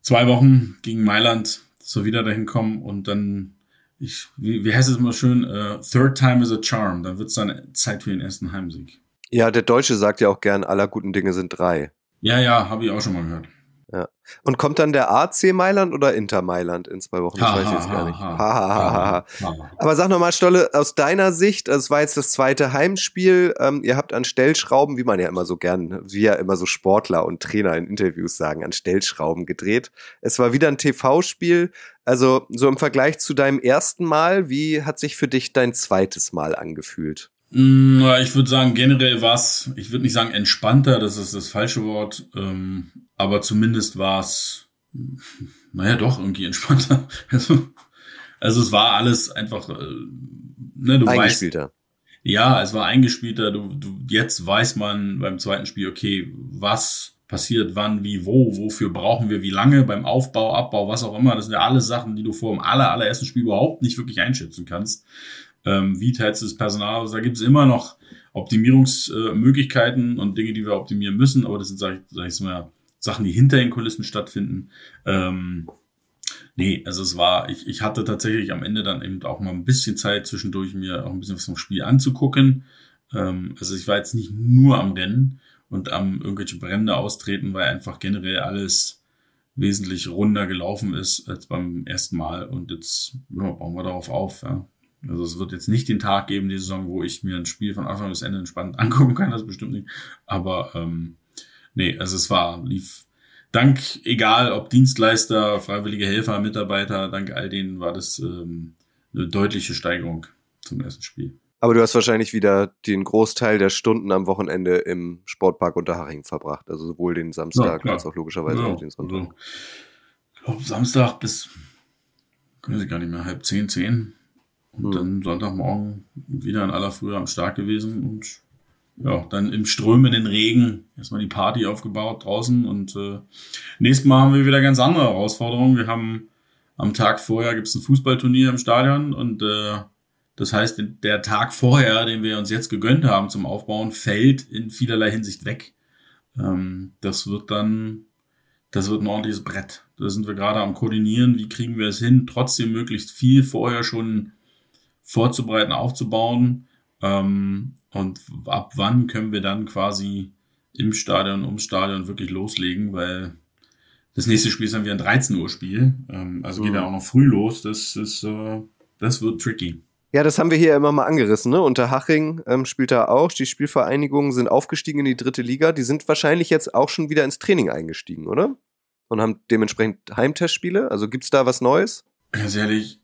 zwei Wochen gegen Mailand so wieder dahin kommen und dann, ich, wie, wie heißt es immer schön, uh, third time is a charm, dann wird es dann Zeit für den ersten Heimsieg. Ja, der Deutsche sagt ja auch gern, aller guten Dinge sind drei. Ja, ja, habe ich auch schon mal gehört. Ja. Und kommt dann der AC Mailand oder Inter Mailand in zwei Wochen? Das weiß ich jetzt gar nicht. Ha, ha, ha, Aber sag nochmal, Stolle, aus deiner Sicht, also es war jetzt das zweite Heimspiel, ähm, ihr habt an Stellschrauben, wie man ja immer so gern, wie ja immer so Sportler und Trainer in Interviews sagen, an Stellschrauben gedreht. Es war wieder ein TV-Spiel. Also so im Vergleich zu deinem ersten Mal, wie hat sich für dich dein zweites Mal angefühlt? Mm, ich würde sagen, generell war es, ich würde nicht sagen entspannter, das ist das falsche Wort, ähm, aber zumindest war es, [LAUGHS] naja, doch irgendwie entspannter. [LAUGHS] Also, also es war alles einfach, äh, ne, du weißt. ja, es war eingespielter. Du, du, jetzt weiß man beim zweiten Spiel, okay, was passiert wann, wie, wo, wofür brauchen wir, wie lange beim Aufbau, Abbau, was auch immer. Das sind ja alles Sachen, die du vor dem aller, allerersten Spiel überhaupt nicht wirklich einschätzen kannst. Ähm, wie teilst du das Personal? Also da gibt es immer noch Optimierungsmöglichkeiten und Dinge, die wir optimieren müssen, aber das sind, sag ich, sag ich mal, Sachen, die hinter den Kulissen stattfinden. Ähm, nee, also es war, ich, ich hatte tatsächlich am Ende dann eben auch mal ein bisschen Zeit zwischendurch, mir auch ein bisschen was vom Spiel anzugucken. Ähm, also ich war jetzt nicht nur am Rennen und am irgendwelche Brände austreten, weil einfach generell alles wesentlich runder gelaufen ist als beim ersten Mal. Und jetzt ja, bauen wir darauf auf. Ja. Also es wird jetzt nicht den Tag geben, die Saison, wo ich mir ein Spiel von Anfang bis Ende entspannt [LAUGHS] angucken kann, das bestimmt nicht. Aber ähm, nee, also es war, lief dank, egal ob Dienstleister, freiwillige Helfer, Mitarbeiter, dank all denen war das ähm, eine deutliche Steigerung zum ersten Spiel. Aber du hast wahrscheinlich wieder den Großteil der Stunden am Wochenende im Sportpark Unterhaching verbracht. Also sowohl den Samstag ja, als auch logischerweise ja, auch den Sonntag. Also, ich glaube, Samstag bis, können Sie gar nicht mehr, halb zehn, zehn und hm. dann Sonntagmorgen wieder in aller Frühe am Start gewesen und ja, dann im strömenden Regen erstmal die Party aufgebaut draußen und äh, nächstes Mal haben wir wieder ganz andere Herausforderungen. Wir haben am Tag vorher gibt's ein Fußballturnier im Stadion und äh, das heißt, der Tag vorher, den wir uns jetzt gegönnt haben zum Aufbauen, fällt in vielerlei Hinsicht weg. Ähm, das wird dann, das wird ein ordentliches Brett. Da sind wir gerade am Koordinieren. Wie kriegen wir es hin, trotzdem möglichst viel vorher schon vorzubereiten, aufzubauen. Ähm, und ab wann können wir dann quasi im Stadion, ums Stadion wirklich loslegen, weil das nächste Spiel ist dann wieder ein 13 Uhr Spiel. Ähm, also mhm. geht ja auch noch früh los. Das ist, äh, das wird tricky. Ja, das haben wir hier immer mal angerissen. Ne? Unter Haching ähm, spielt er auch. Die Spielvereinigungen sind aufgestiegen in die dritte Liga. Die sind wahrscheinlich jetzt auch schon wieder ins Training eingestiegen, oder? Und haben dementsprechend Heimtestspiele. Also gibt's da was Neues? Ganz ehrlich,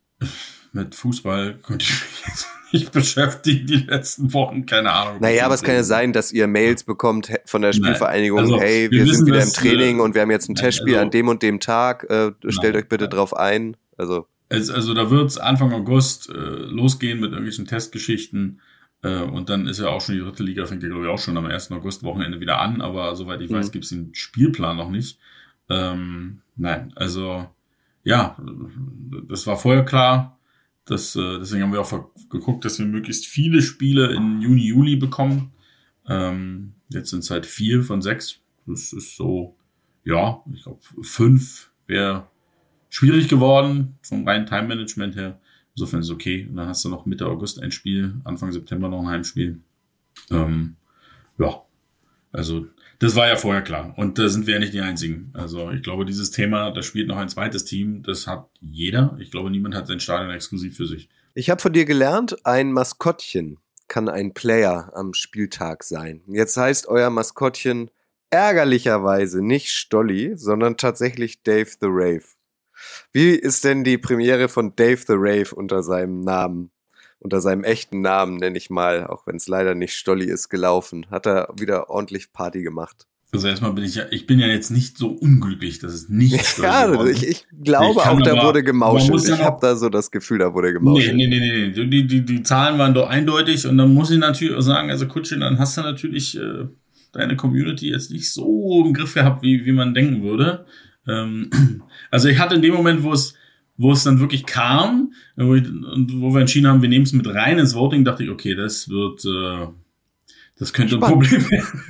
mit Fußball konnte ich mich jetzt [LAUGHS] nicht beschäftigen die letzten Wochen, keine Ahnung. Naja, aber es kann ja sein, dass ihr Mails bekommt von der Spielvereinigung, also, hey, wir, wir sind wieder im Training und wir haben jetzt ein Testspiel also, an dem und dem Tag, äh, stellt nein, euch bitte nein. drauf ein. Also. Es, also da wird's Anfang August äh, losgehen mit irgendwelchen Testgeschichten. Äh, und dann ist ja auch schon die dritte Liga, fängt ja glaube ich auch schon am 1. August Wochenende wieder an, aber soweit ich mhm. weiß, gibt's den Spielplan noch nicht. Ähm, nein, also ja, das war vorher klar, das, äh, deswegen haben wir auch geguckt, dass wir möglichst viele Spiele in Juni, Juli bekommen. Ähm, jetzt sind es halt vier von sechs. Das ist so, ja, ich glaube, fünf wäre schwierig geworden vom reinen Time-Management her. Insofern ist es okay. Und dann hast du noch Mitte August ein Spiel, Anfang September noch ein Heimspiel. Ähm, ja, also das war ja vorher klar. Und da sind wir ja nicht die Einzigen. Also ich glaube, dieses Thema, da spielt noch ein zweites Team, das hat jeder. Ich glaube, niemand hat sein Stadion exklusiv für sich. Ich habe von dir gelernt, ein Maskottchen kann ein Player am Spieltag sein. Jetzt heißt euer Maskottchen ärgerlicherweise nicht Stolly, sondern tatsächlich Dave the Rave. Wie ist denn die Premiere von Dave the Rave unter seinem Namen? Unter seinem echten Namen, nenne ich mal, auch wenn es leider nicht Stolli ist, gelaufen. Hat er wieder ordentlich Party gemacht. Also erstmal bin ich ja, ich bin ja jetzt nicht so unglücklich, dass es nicht Stolli Ja, ich, ich glaube ich auch, da wurde gemauschelt. Ich habe da so das Gefühl, da wurde gemauschelt. Nee, nee, nee, nee. Die, die, die Zahlen waren doch eindeutig und dann muss ich natürlich auch sagen, also Kutschin, dann hast du natürlich äh, deine Community jetzt nicht so im Griff gehabt, wie, wie man denken würde. Ähm, [CLEARS THROAT] also ich hatte in dem Moment, wo es wo es dann wirklich kam wo ich, wo wir entschieden haben, wir nehmen es mit rein ins Voting, dachte ich, okay, das wird, äh, das könnte Spannend. ein Problem werden.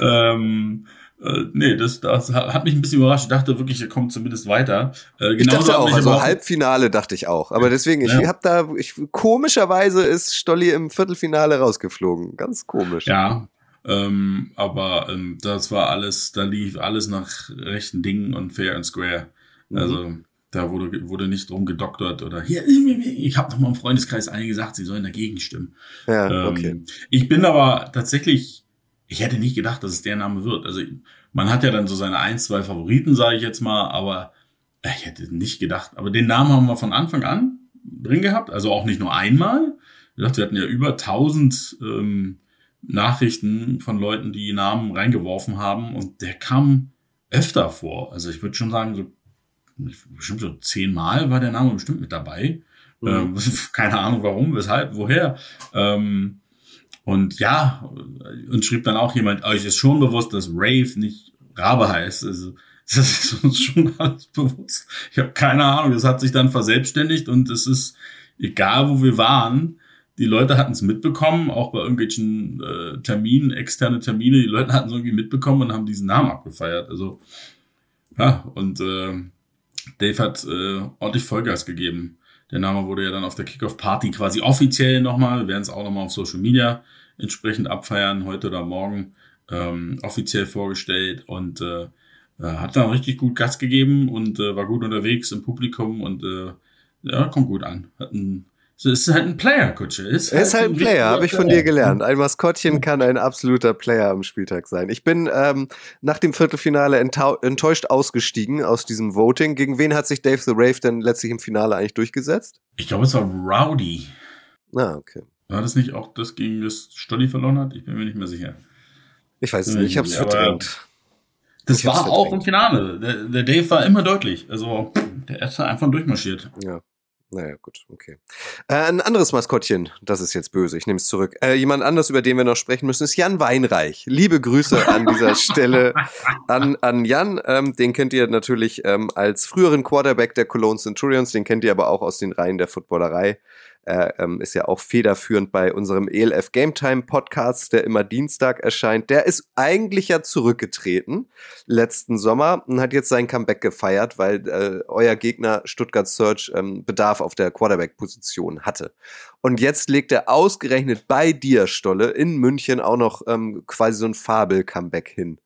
[LAUGHS] ähm, äh, nee, das, das hat mich ein bisschen überrascht. Ich dachte wirklich, er kommt zumindest weiter. Äh, ich dachte auch, also Halbfinale dachte ich auch. Aber deswegen, ich ja. habe da, ich, komischerweise ist Stolli im Viertelfinale rausgeflogen. Ganz komisch. Ja, ähm, aber ähm, das war alles, da lief alles nach rechten Dingen und fair and square. Mhm. Also da wurde, wurde nicht drum gedoktert oder hier, ich habe noch mal im Freundeskreis allen gesagt, sie sollen dagegen stimmen. Ja, ähm, okay. Ich bin aber tatsächlich, ich hätte nicht gedacht, dass es der Name wird. Also man hat ja dann so seine ein, zwei Favoriten, sage ich jetzt mal, aber ich hätte nicht gedacht. Aber den Namen haben wir von Anfang an drin gehabt, also auch nicht nur einmal. Wir hatten ja über 1000 ähm, Nachrichten von Leuten, die Namen reingeworfen haben und der kam öfter vor. Also ich würde schon sagen, so bestimmt so zehnmal war der Name bestimmt mit dabei. Mhm. Ähm, [LAUGHS] keine Ahnung warum, weshalb, woher. Ähm, und ja, und schrieb dann auch jemand, euch ist schon bewusst, dass Rave nicht Rabe heißt. Also, [LAUGHS] das ist uns schon alles bewusst. Ich habe keine Ahnung, das hat sich dann verselbstständigt und es ist egal, wo wir waren, die Leute hatten es mitbekommen, auch bei irgendwelchen äh, Terminen, externe Termine, die Leute hatten es irgendwie mitbekommen und haben diesen Namen abgefeiert. Also, ja, und äh, Dave hat äh, ordentlich Vollgas gegeben. Der Name wurde ja dann auf der Kickoff-Party quasi offiziell nochmal, wir werden es auch nochmal auf Social Media entsprechend abfeiern, heute oder morgen, ähm, offiziell vorgestellt und äh, hat dann richtig gut Gas gegeben und äh, war gut unterwegs im Publikum und äh, ja, kommt gut an. Hat ein es ist halt ein Player, Kutsche. Ist er ist halt, halt ein Player, habe ich von dir gelernt. Ein Maskottchen kann ein absoluter Player am Spieltag sein. Ich bin ähm, nach dem Viertelfinale enttäuscht ausgestiegen aus diesem Voting. Gegen wen hat sich Dave the Rave denn letztlich im Finale eigentlich durchgesetzt? Ich glaube, es war Rowdy. Ah, okay. War das nicht auch das, gegen das Stolli verloren hat? Ich bin mir nicht mehr sicher. Ich weiß es nicht, ich habe es verdrängt. Das ich war auch im Finale. Der, der Dave war immer deutlich. Also, der ist einfach durchmarschiert. Ja. Naja, gut, okay. Äh, ein anderes Maskottchen, das ist jetzt böse, ich nehme es zurück. Äh, jemand anders, über den wir noch sprechen müssen, ist Jan Weinreich. Liebe Grüße an dieser [LAUGHS] Stelle an, an Jan. Ähm, den kennt ihr natürlich ähm, als früheren Quarterback der Cologne Centurions, den kennt ihr aber auch aus den Reihen der Footballerei. Er ähm, ist ja auch federführend bei unserem ELF Game Time Podcast, der immer Dienstag erscheint. Der ist eigentlich ja zurückgetreten letzten Sommer und hat jetzt sein Comeback gefeiert, weil äh, euer Gegner Stuttgart Search ähm, Bedarf auf der Quarterback-Position hatte. Und jetzt legt er ausgerechnet bei dir, Stolle, in München auch noch ähm, quasi so ein Fabel-Comeback hin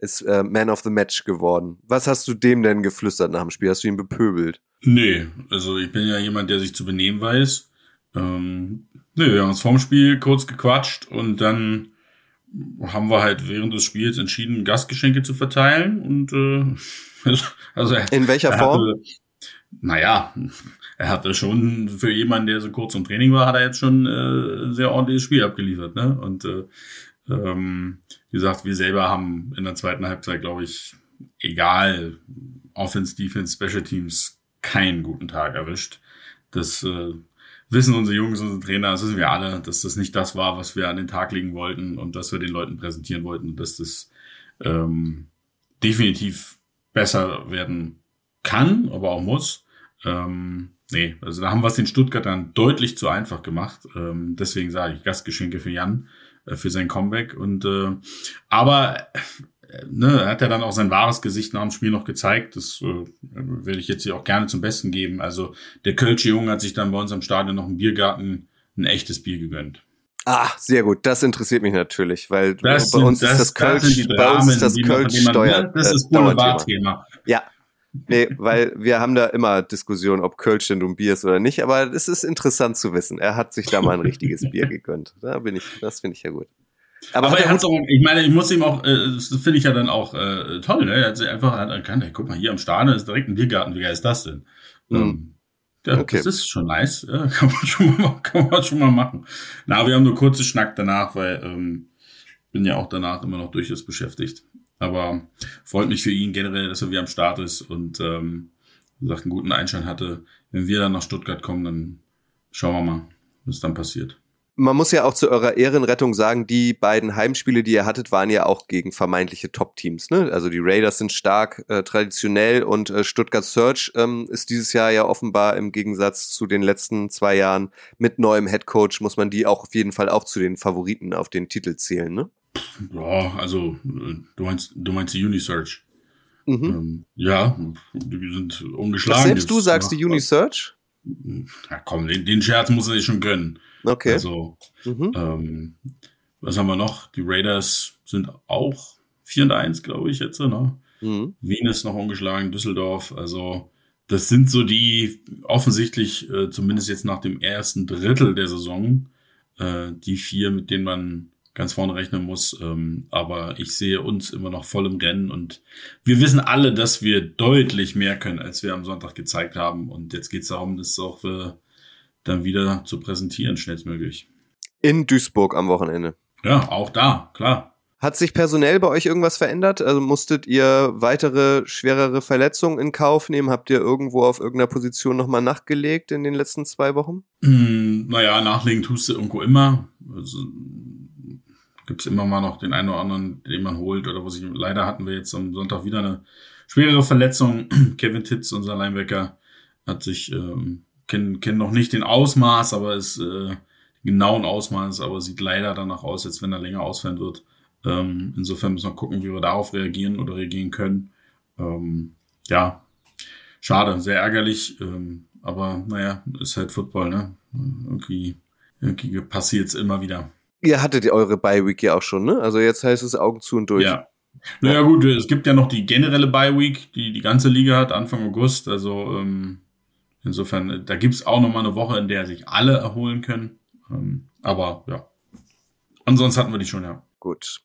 ist äh, Man of the Match geworden. Was hast du dem denn geflüstert nach dem Spiel? Hast du ihn bepöbelt? Nee, also ich bin ja jemand, der sich zu benehmen weiß. Ähm, ne, wir haben uns vorm Spiel kurz gequatscht und dann haben wir halt während des Spiels entschieden, Gastgeschenke zu verteilen und äh, [LAUGHS] also er, in welcher Form? Hatte, naja, er hatte schon für jemanden, der so kurz im Training war, hat er jetzt schon äh, sehr ordentliches Spiel abgeliefert, ne? Und äh, ähm, wie gesagt, wir selber haben in der zweiten Halbzeit, glaube ich, egal Offense, Defense, Special Teams keinen guten Tag erwischt. Das äh, wissen unsere Jungs, unsere Trainer, das wissen wir alle, dass das nicht das war, was wir an den Tag legen wollten und dass wir den Leuten präsentieren wollten, dass das ähm, definitiv besser werden kann, aber auch muss. Ähm, nee, also da haben wir es den Stuttgartern deutlich zu einfach gemacht. Ähm, deswegen sage ich Gastgeschenke für Jan äh, für sein Comeback. Und äh, aber ne, er hat ja dann auch sein wahres Gesicht nach dem Spiel noch gezeigt. Das äh, werde ich jetzt hier auch gerne zum Besten geben. Also der Kölsche Junge hat sich dann bei uns am Stadion noch im Biergarten ein echtes Bier gegönnt. Ah, sehr gut. Das interessiert mich natürlich, weil das bei uns sind, ist das, Kölsch, bei uns ist das Kölsch steuert. Das ist Boulevardthema. Ja. Nee, weil wir haben da immer Diskussionen, ob Kölsch denn ein Bier ist oder nicht, aber es ist interessant zu wissen. Er hat sich da mal ein richtiges Bier [LAUGHS] gegönnt. Da bin ich, das finde ich ja gut. Aber, aber er hat auch, ich meine, ich muss ihm auch, äh, das finde ich ja dann auch äh, toll, ne? Er hat sich einfach hat erkannt, hey, guck mal, hier am Stadion ist direkt ein Biergarten, wie geil ist das denn? Mhm. Ja, okay. Das ist schon nice, ja, [LAUGHS] kann man schon mal, kann man schon mal machen. Na, wir haben nur kurze Schnack danach, weil ähm, bin ja auch danach immer noch durchaus beschäftigt. Aber freut mich für ihn generell, dass er wieder am Start ist und ähm, wie gesagt, einen guten Einschein hatte. Wenn wir dann nach Stuttgart kommen, dann schauen wir mal, was dann passiert man muss ja auch zu eurer Ehrenrettung sagen, die beiden Heimspiele, die ihr hattet, waren ja auch gegen vermeintliche Top-Teams. Ne? Also die Raiders sind stark äh, traditionell und äh, Stuttgart Search ähm, ist dieses Jahr ja offenbar im Gegensatz zu den letzten zwei Jahren mit neuem Headcoach, muss man die auch auf jeden Fall auch zu den Favoriten auf den Titel zählen. Ne? Ja, also äh, du meinst, du meinst die Unisearch. Mhm. Ähm, ja, die sind ungeschlagen. Selbst du sagst, die Unisearch? Ja, komm, den, den Scherz muss er sich schon gönnen. Okay. Also, mhm. ähm, was haben wir noch? Die Raiders sind auch 4 und 1, glaube ich, jetzt, ne? Mhm. Wien ist noch ungeschlagen, Düsseldorf, also das sind so die offensichtlich, äh, zumindest jetzt nach dem ersten Drittel der Saison, äh, die vier, mit denen man ganz vorne rechnen muss. Ähm, aber ich sehe uns immer noch voll im Rennen und wir wissen alle, dass wir deutlich mehr können, als wir am Sonntag gezeigt haben. Und jetzt geht es darum, das auch äh, dann wieder zu präsentieren, schnellstmöglich. In Duisburg am Wochenende. Ja, auch da, klar. Hat sich personell bei euch irgendwas verändert? Also musstet ihr weitere schwerere Verletzungen in Kauf nehmen? Habt ihr irgendwo auf irgendeiner Position nochmal nachgelegt in den letzten zwei Wochen? Mm, naja, nachlegen tust du irgendwo immer. Also, Gibt es immer mal noch den einen oder anderen, den man holt oder was ich. Leider hatten wir jetzt am Sonntag wieder eine schwerere Verletzung. [CLEARS THROAT] Kevin Titz, unser Linebacker, hat sich, ähm, kennt kenn noch nicht den Ausmaß, aber ist äh, genauen Ausmaß, aber sieht leider danach aus, als wenn er länger ausfallen wird. Ähm, insofern müssen wir gucken, wie wir darauf reagieren oder reagieren können. Ähm, ja, schade, sehr ärgerlich, ähm, aber naja, ist halt Football, ne? Irgendwie, irgendwie passiert es immer wieder. Ihr hattet eure Bye-Week ja auch schon, ne? Also jetzt heißt es Augen zu und durch. Ja. Naja gut, es gibt ja noch die generelle Bye-Week, die die ganze Liga hat, Anfang August. Also ähm, insofern, da gibt's auch noch mal eine Woche, in der sich alle erholen können. Ähm, aber ja, ansonsten hatten wir die schon, ja. Gut.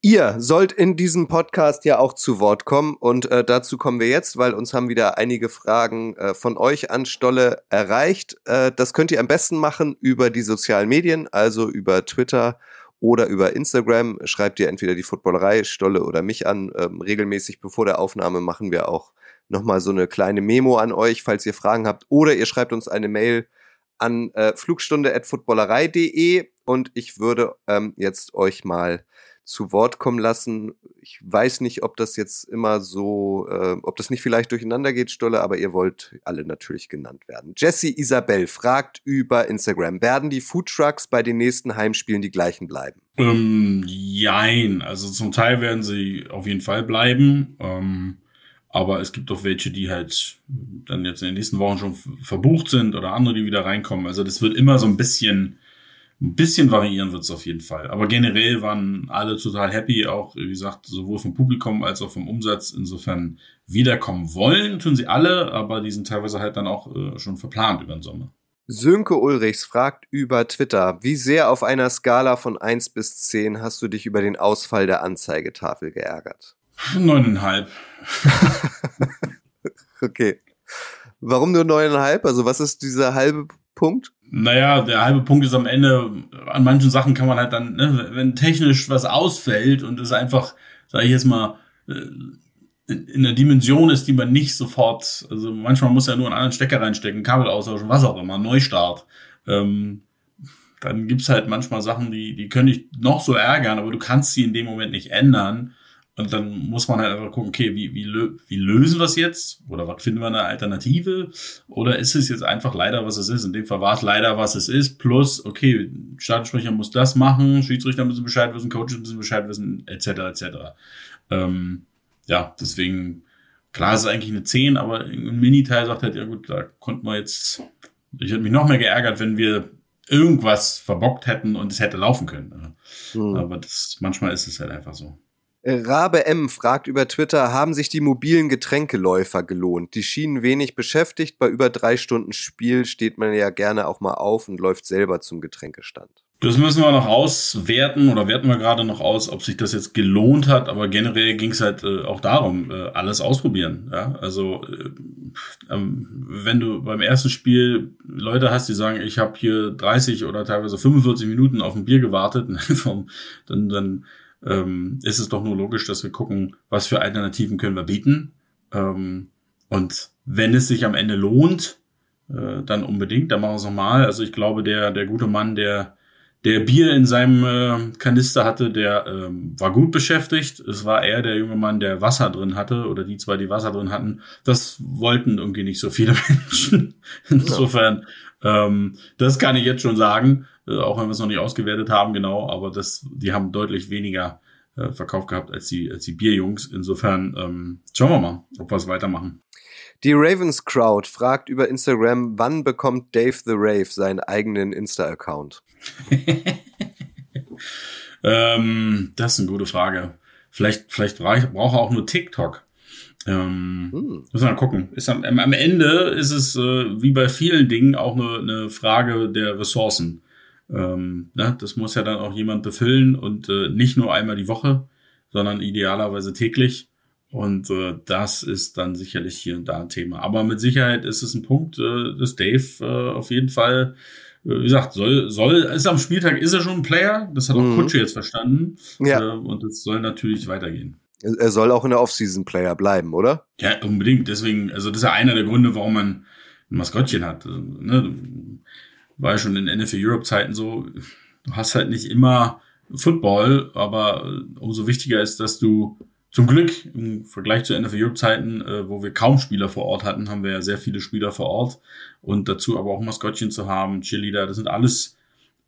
Ihr sollt in diesem Podcast ja auch zu Wort kommen und äh, dazu kommen wir jetzt, weil uns haben wieder einige Fragen äh, von euch an Stolle erreicht. Äh, das könnt ihr am besten machen über die sozialen Medien, also über Twitter oder über Instagram. Schreibt ihr entweder die Footballerei, Stolle oder mich an. Ähm, regelmäßig bevor der Aufnahme machen wir auch nochmal so eine kleine Memo an euch, falls ihr Fragen habt. Oder ihr schreibt uns eine Mail an äh, flugstunde.footballerei.de und ich würde ähm, jetzt euch mal zu Wort kommen lassen. Ich weiß nicht, ob das jetzt immer so, äh, ob das nicht vielleicht durcheinander geht, Stolle, aber ihr wollt alle natürlich genannt werden. Jesse Isabel fragt über Instagram, werden die Foodtrucks bei den nächsten Heimspielen die gleichen bleiben? Ähm, jein, also zum Teil werden sie auf jeden Fall bleiben. Ähm, aber es gibt auch welche, die halt dann jetzt in den nächsten Wochen schon verbucht sind oder andere, die wieder reinkommen. Also das wird immer so ein bisschen ein bisschen variieren wird es auf jeden Fall. Aber generell waren alle total happy, auch wie gesagt, sowohl vom Publikum als auch vom Umsatz. Insofern wiederkommen wollen, tun sie alle, aber die sind teilweise halt dann auch äh, schon verplant über den Sommer. Sönke Ulrichs fragt über Twitter, wie sehr auf einer Skala von 1 bis 10 hast du dich über den Ausfall der Anzeigetafel geärgert? Neuneinhalb. [LAUGHS] okay. Warum nur neuneinhalb? Also was ist dieser halbe Punkt? Naja, der halbe Punkt ist am Ende, an manchen Sachen kann man halt dann, ne, wenn technisch was ausfällt und es einfach, sage ich jetzt mal, äh, in einer Dimension ist, die man nicht sofort, also manchmal muss ja nur einen anderen Stecker reinstecken, Kabel austauschen, was auch immer, Neustart. Ähm, dann gibt's halt manchmal Sachen, die, die können dich noch so ärgern, aber du kannst sie in dem Moment nicht ändern. Und dann muss man halt einfach gucken, okay, wie, wie, wie lösen wir es jetzt? Oder was finden wir eine Alternative? Oder ist es jetzt einfach leider, was es ist? In dem Fall war es leider, was es ist. Plus, okay, Stadionsprecher muss das machen, Schiedsrichter müssen Bescheid wissen, Coaches müssen Bescheid wissen, etc. etc. Ähm, ja, deswegen, klar ist es eigentlich eine 10, aber ein Miniteil sagt halt, ja gut, da konnten wir jetzt, ich hätte mich noch mehr geärgert, wenn wir irgendwas verbockt hätten und es hätte laufen können. Mhm. Aber das, manchmal ist es halt einfach so. Rabe M fragt über Twitter, haben sich die mobilen Getränkeläufer gelohnt? Die schienen wenig beschäftigt. Bei über drei Stunden Spiel steht man ja gerne auch mal auf und läuft selber zum Getränkestand. Das müssen wir noch auswerten oder werten wir gerade noch aus, ob sich das jetzt gelohnt hat. Aber generell ging es halt äh, auch darum, äh, alles ausprobieren. Ja? Also äh, ähm, wenn du beim ersten Spiel Leute hast, die sagen, ich habe hier 30 oder teilweise 45 Minuten auf ein Bier gewartet, [LAUGHS] dann, dann ähm, ist es doch nur logisch, dass wir gucken, was für Alternativen können wir bieten. Ähm, und wenn es sich am Ende lohnt, äh, dann unbedingt, dann machen wir es nochmal. Also ich glaube, der, der gute Mann, der, der Bier in seinem äh, Kanister hatte, der ähm, war gut beschäftigt. Es war eher der junge Mann, der Wasser drin hatte, oder die zwei, die Wasser drin hatten. Das wollten irgendwie nicht so viele [LAUGHS] Menschen. Insofern, ähm, das kann ich jetzt schon sagen. Äh, auch wenn wir es noch nicht ausgewertet haben, genau, aber das, die haben deutlich weniger äh, verkauft gehabt als die, als die Bierjungs. Insofern ähm, schauen wir mal, ob wir es weitermachen. Die Ravens Crowd fragt über Instagram, wann bekommt Dave the Rave seinen eigenen Insta-Account? [LAUGHS] ähm, das ist eine gute Frage. Vielleicht, vielleicht braucht er auch nur TikTok. Ähm, hm. Müssen wir mal gucken. Ist am, am Ende ist es äh, wie bei vielen Dingen auch eine, eine Frage der Ressourcen. Ähm, ne, das muss ja dann auch jemand befüllen und äh, nicht nur einmal die Woche, sondern idealerweise täglich. Und äh, das ist dann sicherlich hier und da ein Thema. Aber mit Sicherheit ist es ein Punkt, äh, dass Dave äh, auf jeden Fall wie gesagt, soll, soll, ist am Spieltag, ist er schon ein Player. Das hat auch mhm. Kutsche jetzt verstanden. Ja. Äh, und es soll natürlich weitergehen. Er soll auch in der Offseason-Player bleiben, oder? Ja, unbedingt. Deswegen, also das ist ja einer der Gründe, warum man ein Maskottchen hat. Also, ne? War ja schon in NFL Europe-Zeiten so. Du hast halt nicht immer Football, aber umso wichtiger ist, dass du zum Glück im Vergleich zu NFL Europe Zeiten, äh, wo wir kaum Spieler vor Ort hatten, haben wir ja sehr viele Spieler vor Ort und dazu aber auch Maskottchen zu haben, Cheerleader, das sind alles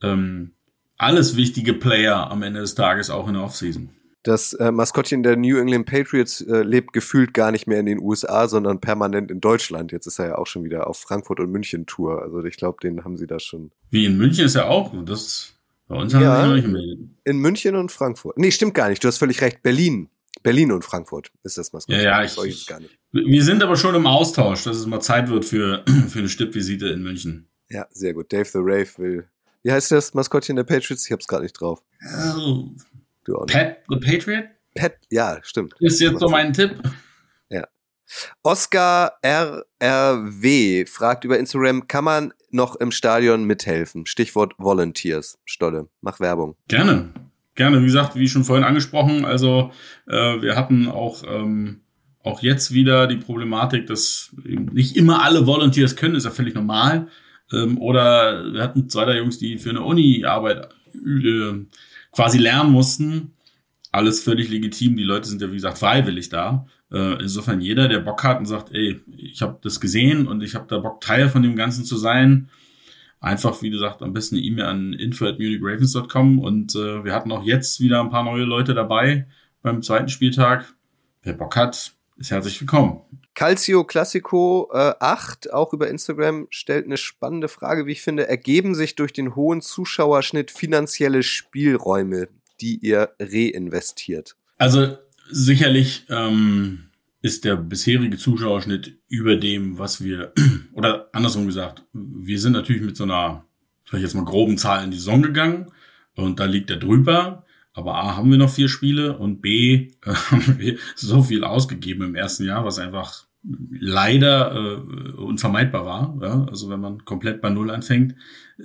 ähm, alles wichtige Player am Ende des Tages auch in der Offseason. Das äh, Maskottchen der New England Patriots äh, lebt gefühlt gar nicht mehr in den USA, sondern permanent in Deutschland. Jetzt ist er ja auch schon wieder auf Frankfurt und München Tour. Also ich glaube, den haben sie da schon. Wie in München ist er auch. Das bei uns haben ja, sie noch nicht In München und Frankfurt. Nee, stimmt gar nicht. Du hast völlig recht. Berlin Berlin und Frankfurt ist das Maskottchen. Ja, ja, ich, ich gar nicht. Wir sind aber schon im Austausch, dass es mal Zeit wird für, [CLEARS THROAT] für eine Stippvisite in München. Ja, sehr gut. Dave the Rave will. Wie heißt das Maskottchen der Patriots? Ich hab's gerade nicht drauf. Oh. Du auch nicht. Pat the Patriot? Pat, ja, stimmt. Ist jetzt so mein Tipp. Ja. Oscar RRW fragt über Instagram, kann man noch im Stadion mithelfen? Stichwort Volunteers. Stolle, mach Werbung. Gerne gerne, wie gesagt, wie schon vorhin angesprochen, also äh, wir hatten auch, ähm, auch jetzt wieder die Problematik, dass nicht immer alle Volunteers können, ist ja völlig normal. Ähm, oder wir hatten zwei der Jungs, die für eine Uni-Arbeit äh, quasi lernen mussten. Alles völlig legitim. Die Leute sind ja, wie gesagt, freiwillig da. Äh, insofern jeder, der Bock hat und sagt, ey, ich habe das gesehen und ich habe da Bock, Teil von dem Ganzen zu sein, einfach, wie gesagt, am besten eine E-Mail an info.munichravens.com und äh, wir hatten auch jetzt wieder ein paar neue Leute dabei beim zweiten Spieltag. Wer Bock hat, ist herzlich willkommen. Calcio Classico äh, 8, auch über Instagram, stellt eine spannende Frage, wie ich finde. Ergeben sich durch den hohen Zuschauerschnitt finanzielle Spielräume, die ihr reinvestiert? Also sicherlich ähm, ist der bisherige Zuschauerschnitt über dem, was wir, [CLEARS THROAT] oder andersrum gesagt, wir sind natürlich mit so einer, sag ich jetzt mal, groben Zahl in die Saison gegangen und da liegt er drüber. Aber A, haben wir noch vier Spiele und B, äh, [LAUGHS] haben wir so viel ausgegeben im ersten Jahr, was einfach leider äh, unvermeidbar war. Ja? Also wenn man komplett bei Null anfängt.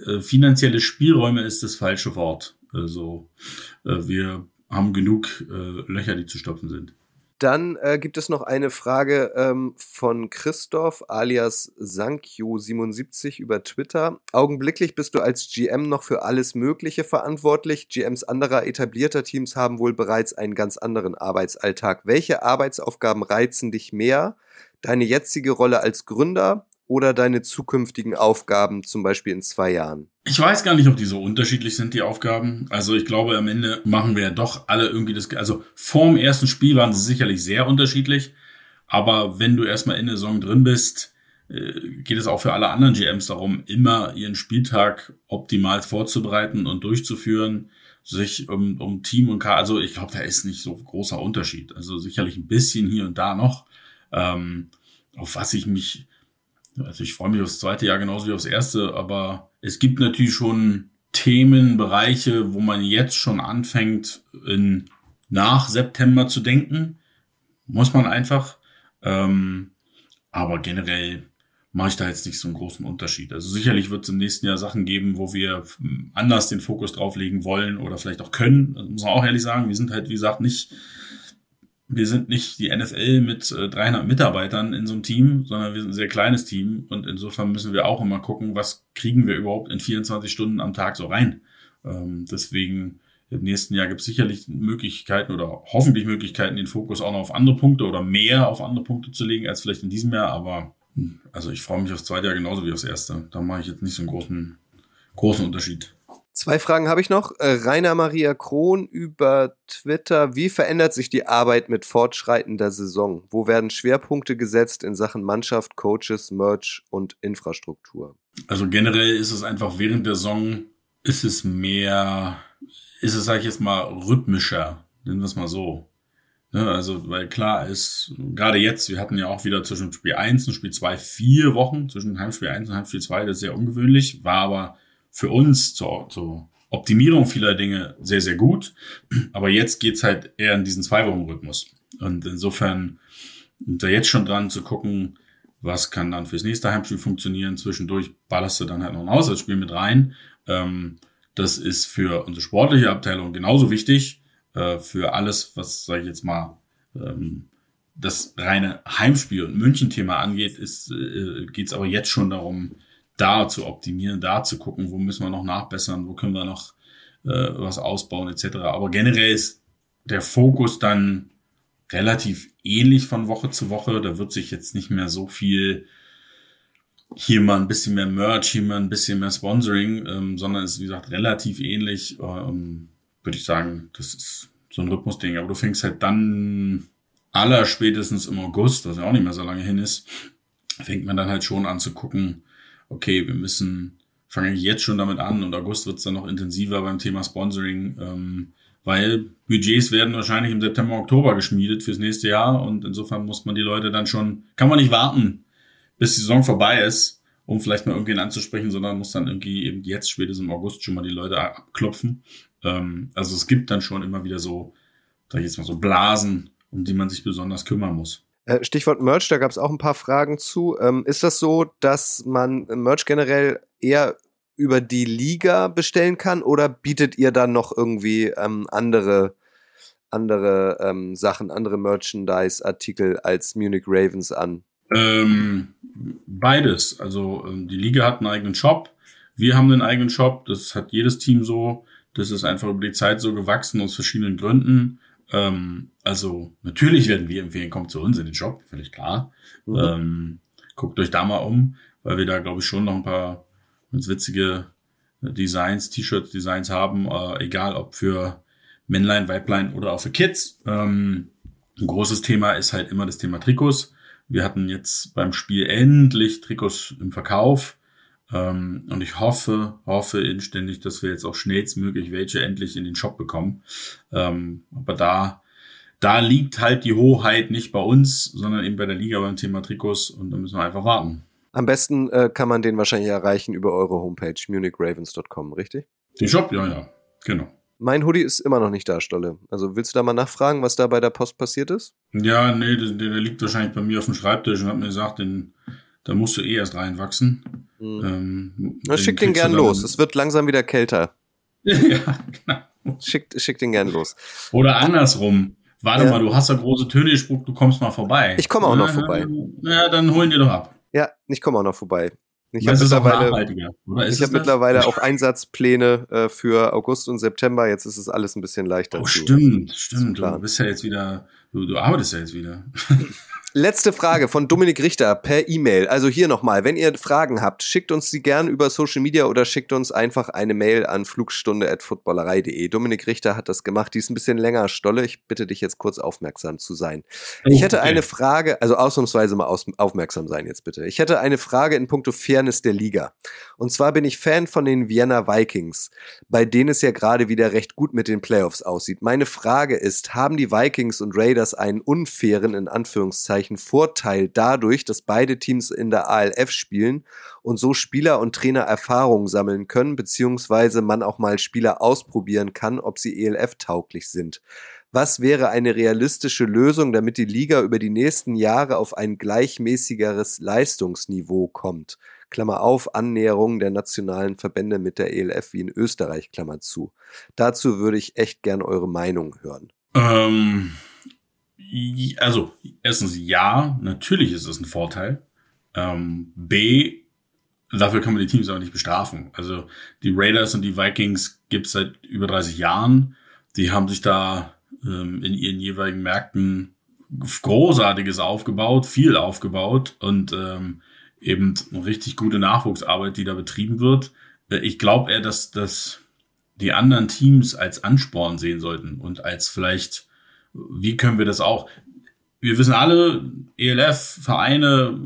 Äh, finanzielle Spielräume ist das falsche Wort. Also äh, wir haben genug äh, Löcher, die zu stopfen sind. Dann äh, gibt es noch eine Frage ähm, von Christoph alias Sankyo77 über Twitter. Augenblicklich bist du als GM noch für alles Mögliche verantwortlich. GMs anderer etablierter Teams haben wohl bereits einen ganz anderen Arbeitsalltag. Welche Arbeitsaufgaben reizen dich mehr? Deine jetzige Rolle als Gründer oder deine zukünftigen Aufgaben, zum Beispiel in zwei Jahren? Ich weiß gar nicht, ob die so unterschiedlich sind, die Aufgaben. Also ich glaube, am Ende machen wir ja doch alle irgendwie das. Also vorm ersten Spiel waren sie sicherlich sehr unterschiedlich. Aber wenn du erstmal in der Saison drin bist, äh, geht es auch für alle anderen GMs darum, immer ihren Spieltag optimal vorzubereiten und durchzuführen, sich um, um Team und K. Also ich glaube, da ist nicht so großer Unterschied. Also sicherlich ein bisschen hier und da noch. Ähm, auf was ich mich also ich freue mich aufs zweite Jahr genauso wie aufs erste, aber es gibt natürlich schon Themenbereiche, wo man jetzt schon anfängt, in, nach September zu denken. Muss man einfach. Ähm, aber generell mache ich da jetzt nicht so einen großen Unterschied. Also sicherlich wird es im nächsten Jahr Sachen geben, wo wir anders den Fokus drauflegen wollen oder vielleicht auch können. Das muss man auch ehrlich sagen. Wir sind halt, wie gesagt, nicht wir sind nicht die NFL mit 300 äh, Mitarbeitern in so einem Team, sondern wir sind ein sehr kleines Team und insofern müssen wir auch immer gucken, was kriegen wir überhaupt in 24 Stunden am Tag so rein. Ähm, deswegen im nächsten Jahr gibt es sicherlich Möglichkeiten oder hoffentlich Möglichkeiten, den Fokus auch noch auf andere Punkte oder mehr auf andere Punkte zu legen als vielleicht in diesem Jahr. Aber hm, also ich freue mich aufs zweite Jahr genauso wie aufs erste. Da mache ich jetzt nicht so einen großen, großen Unterschied. Zwei Fragen habe ich noch. Äh, Rainer Maria Krohn über Twitter. Wie verändert sich die Arbeit mit fortschreitender Saison? Wo werden Schwerpunkte gesetzt in Sachen Mannschaft, Coaches, Merch und Infrastruktur? Also generell ist es einfach während der Saison ist es mehr, ist es, sag ich jetzt mal, rhythmischer. Nennen wir es mal so. Ne, also, weil klar ist, gerade jetzt, wir hatten ja auch wieder zwischen Spiel 1 und Spiel 2 vier Wochen, zwischen Heimspiel 1 und Heimspiel 2, das ist sehr ungewöhnlich, war aber für uns zur, zur Optimierung vieler Dinge sehr, sehr gut. Aber jetzt geht's halt eher in diesen Zwei-Wochen-Rhythmus. Und insofern wir jetzt schon dran zu gucken, was kann dann fürs nächste Heimspiel funktionieren. Zwischendurch ballerst du dann halt noch ein Auswärtsspiel mit rein. Ähm, das ist für unsere sportliche Abteilung genauso wichtig. Äh, für alles, was, sage ich jetzt mal, ähm, das reine Heimspiel- und München-Thema angeht, ist, äh, geht es aber jetzt schon darum, da zu optimieren, da zu gucken, wo müssen wir noch nachbessern, wo können wir noch äh, was ausbauen etc. Aber generell ist der Fokus dann relativ ähnlich von Woche zu Woche. Da wird sich jetzt nicht mehr so viel hier mal ein bisschen mehr Merch, hier mal ein bisschen mehr Sponsoring, ähm, sondern ist, wie gesagt, relativ ähnlich. Ähm, Würde ich sagen, das ist so ein Rhythmusding. Aber du fängst halt dann aller spätestens im August, was ja auch nicht mehr so lange hin ist, fängt man dann halt schon an zu gucken, okay, wir müssen, fange ich jetzt schon damit an und August wird es dann noch intensiver beim Thema Sponsoring, ähm, weil Budgets werden wahrscheinlich im September, Oktober geschmiedet fürs nächste Jahr und insofern muss man die Leute dann schon, kann man nicht warten, bis die Saison vorbei ist, um vielleicht mal irgendwen anzusprechen, sondern muss dann irgendwie eben jetzt spätestens im August schon mal die Leute abklopfen. Ähm, also es gibt dann schon immer wieder so, sag ich jetzt mal so Blasen, um die man sich besonders kümmern muss. Äh, Stichwort Merch, da gab es auch ein paar Fragen zu. Ähm, ist das so, dass man Merch generell eher über die Liga bestellen kann oder bietet ihr dann noch irgendwie ähm, andere, andere ähm, Sachen, andere Merchandise-Artikel als Munich Ravens an? Ähm, beides. Also ähm, die Liga hat einen eigenen Shop. Wir haben einen eigenen Shop. Das hat jedes Team so. Das ist einfach über die Zeit so gewachsen aus verschiedenen Gründen. Ähm, also natürlich werden wir empfehlen, kommt zu uns in den Shop, völlig klar. Mhm. Ähm, guckt euch da mal um, weil wir da, glaube ich, schon noch ein paar ganz witzige Designs, T-Shirts, Designs haben, äh, egal ob für Männlein, Weiblein oder auch für Kids. Ähm, ein großes Thema ist halt immer das Thema Trikots. Wir hatten jetzt beim Spiel endlich Trikots im Verkauf. Ähm, und ich hoffe, hoffe inständig, dass wir jetzt auch schnellstmöglich welche endlich in den Shop bekommen. Ähm, aber da, da liegt halt die Hoheit nicht bei uns, sondern eben bei der Liga beim Thema Trikots und da müssen wir einfach warten. Am besten äh, kann man den wahrscheinlich erreichen über eure Homepage munichravens.com, richtig? Den Shop, ja, ja, genau. Mein Hoodie ist immer noch nicht da, Stolle. Also willst du da mal nachfragen, was da bei der Post passiert ist? Ja, nee, der, der liegt wahrscheinlich bei mir auf dem Schreibtisch und hat mir gesagt, den, da musst du eh erst reinwachsen. Mhm. Ähm, Na, schick den gern los. Es wird langsam wieder kälter. [LAUGHS] ja, genau. Schick, schick den gern los. Oder andersrum. Warte ja. mal, du hast da große Töne gespuckt, du kommst mal vorbei. Ich komme auch noch vorbei. Ja, dann holen die doch ab. Ja, ich komme auch noch vorbei. Ich habe mittlerweile, ich hab mittlerweile auch Einsatzpläne äh, für August und September. Jetzt ist es alles ein bisschen leichter. Oh, stimmt, stimmt. Du bist ja jetzt wieder, du, du arbeitest ja jetzt wieder. [LAUGHS] Letzte Frage von Dominik Richter per E-Mail. Also hier nochmal, wenn ihr Fragen habt, schickt uns sie gern über Social Media oder schickt uns einfach eine Mail an flugstunde.footballerei.de. Dominik Richter hat das gemacht. Die ist ein bisschen länger, Stolle. Ich bitte dich jetzt kurz aufmerksam zu sein. Ich hätte eine Frage, also ausnahmsweise mal aus, aufmerksam sein jetzt bitte. Ich hätte eine Frage in puncto Fairness der Liga. Und zwar bin ich Fan von den Vienna Vikings, bei denen es ja gerade wieder recht gut mit den Playoffs aussieht. Meine Frage ist, haben die Vikings und Raiders einen unfairen, in Anführungszeichen, Vorteil dadurch, dass beide Teams in der ALF spielen und so Spieler und Trainer Erfahrung sammeln können, beziehungsweise man auch mal Spieler ausprobieren kann, ob sie ELF-tauglich sind. Was wäre eine realistische Lösung, damit die Liga über die nächsten Jahre auf ein gleichmäßigeres Leistungsniveau kommt? Klammer auf, Annäherung der nationalen Verbände mit der ELF wie in Österreich, Klammer zu. Dazu würde ich echt gern eure Meinung hören. Ähm, also erstens ja, natürlich ist es ein Vorteil. Ähm, B, dafür kann man die Teams aber nicht bestrafen. Also die Raiders und die Vikings gibt es seit über 30 Jahren. Die haben sich da ähm, in ihren jeweiligen Märkten Großartiges aufgebaut, viel aufgebaut und ähm, eben richtig gute Nachwuchsarbeit, die da betrieben wird. Äh, ich glaube eher, dass, dass die anderen Teams als Ansporn sehen sollten und als vielleicht wie können wir das auch? Wir wissen alle, ELF, Vereine,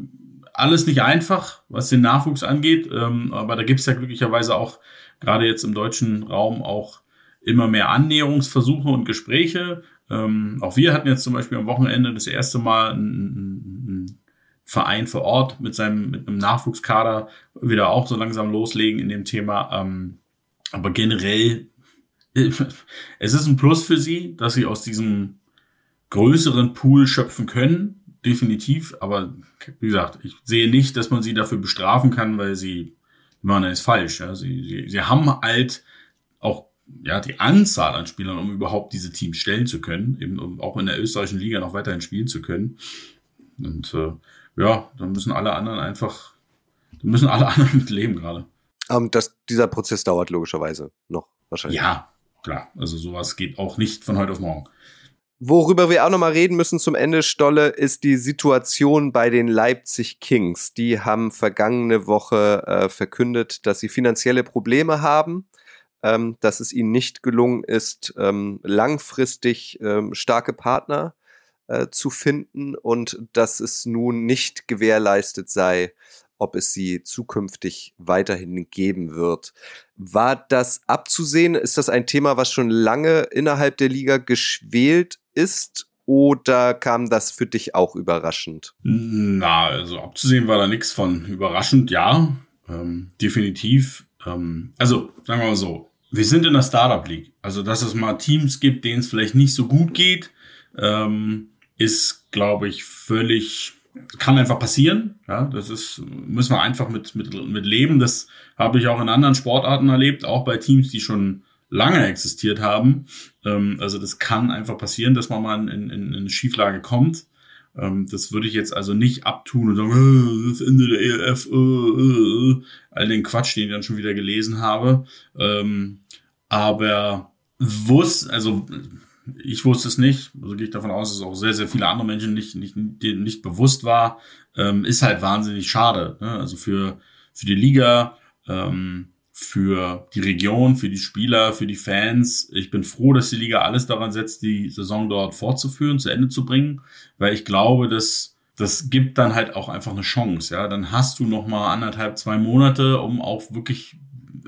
alles nicht einfach, was den Nachwuchs angeht. Ähm, aber da gibt es ja glücklicherweise auch gerade jetzt im deutschen Raum auch immer mehr Annäherungsversuche und Gespräche. Ähm, auch wir hatten jetzt zum Beispiel am Wochenende das erste Mal einen Verein vor Ort mit seinem mit einem Nachwuchskader wieder auch so langsam loslegen in dem Thema. Ähm, aber generell, [LAUGHS] es ist ein Plus für sie, dass sie aus diesem größeren Pool schöpfen können. definitiv, aber wie gesagt, ich sehe nicht, dass man sie dafür bestrafen kann, weil sie, man ist falsch. Ja. Sie, sie, sie haben halt auch ja, die Anzahl an Spielern, um überhaupt diese Teams stellen zu können, eben um auch in der österreichischen Liga noch weiterhin spielen zu können. Und äh, ja, dann müssen alle anderen einfach, dann müssen alle [LAUGHS] anderen mit leben gerade. Um, ähm, das, dieser Prozess dauert logischerweise noch wahrscheinlich. Ja, klar. Also sowas geht auch nicht von heute auf morgen. Worüber wir auch nochmal reden müssen zum Ende, Stolle, ist die Situation bei den Leipzig Kings. Die haben vergangene Woche äh, verkündet, dass sie finanzielle Probleme haben ähm, dass es ihnen nicht gelungen ist, ähm, langfristig ähm, starke Partner äh, zu finden und dass es nun nicht gewährleistet sei, ob es sie zukünftig weiterhin geben wird. War das abzusehen? Ist das ein Thema, was schon lange innerhalb der Liga geschwelt ist? Oder kam das für dich auch überraschend? Na, also abzusehen war da nichts von überraschend, ja. Ähm, definitiv. Ähm, also, sagen wir mal so, wir sind in der Startup League. Also, dass es mal Teams gibt, denen es vielleicht nicht so gut geht, ähm, ist, glaube ich, völlig, kann einfach passieren. Ja, das ist, müssen wir einfach mit, mit, mit leben. Das habe ich auch in anderen Sportarten erlebt, auch bei Teams, die schon lange existiert haben. Ähm, also, das kann einfach passieren, dass man mal in, in, in eine Schieflage kommt. Ähm, das würde ich jetzt also nicht abtun und sagen, äh, das Ende der ELF, äh, äh, äh, all den Quatsch, den ich dann schon wieder gelesen habe. Ähm, aber wusste, also ich wusste es nicht, also gehe ich davon aus, dass es auch sehr, sehr viele andere Menschen nicht, nicht, denen nicht bewusst war, ähm, ist halt wahnsinnig schade. Ne? Also für, für die Liga, ähm, für die Region, für die Spieler, für die Fans. Ich bin froh, dass die Liga alles daran setzt, die Saison dort fortzuführen, zu Ende zu bringen, weil ich glaube, dass das gibt dann halt auch einfach eine Chance. Ja, dann hast du noch mal anderthalb, zwei Monate, um auch wirklich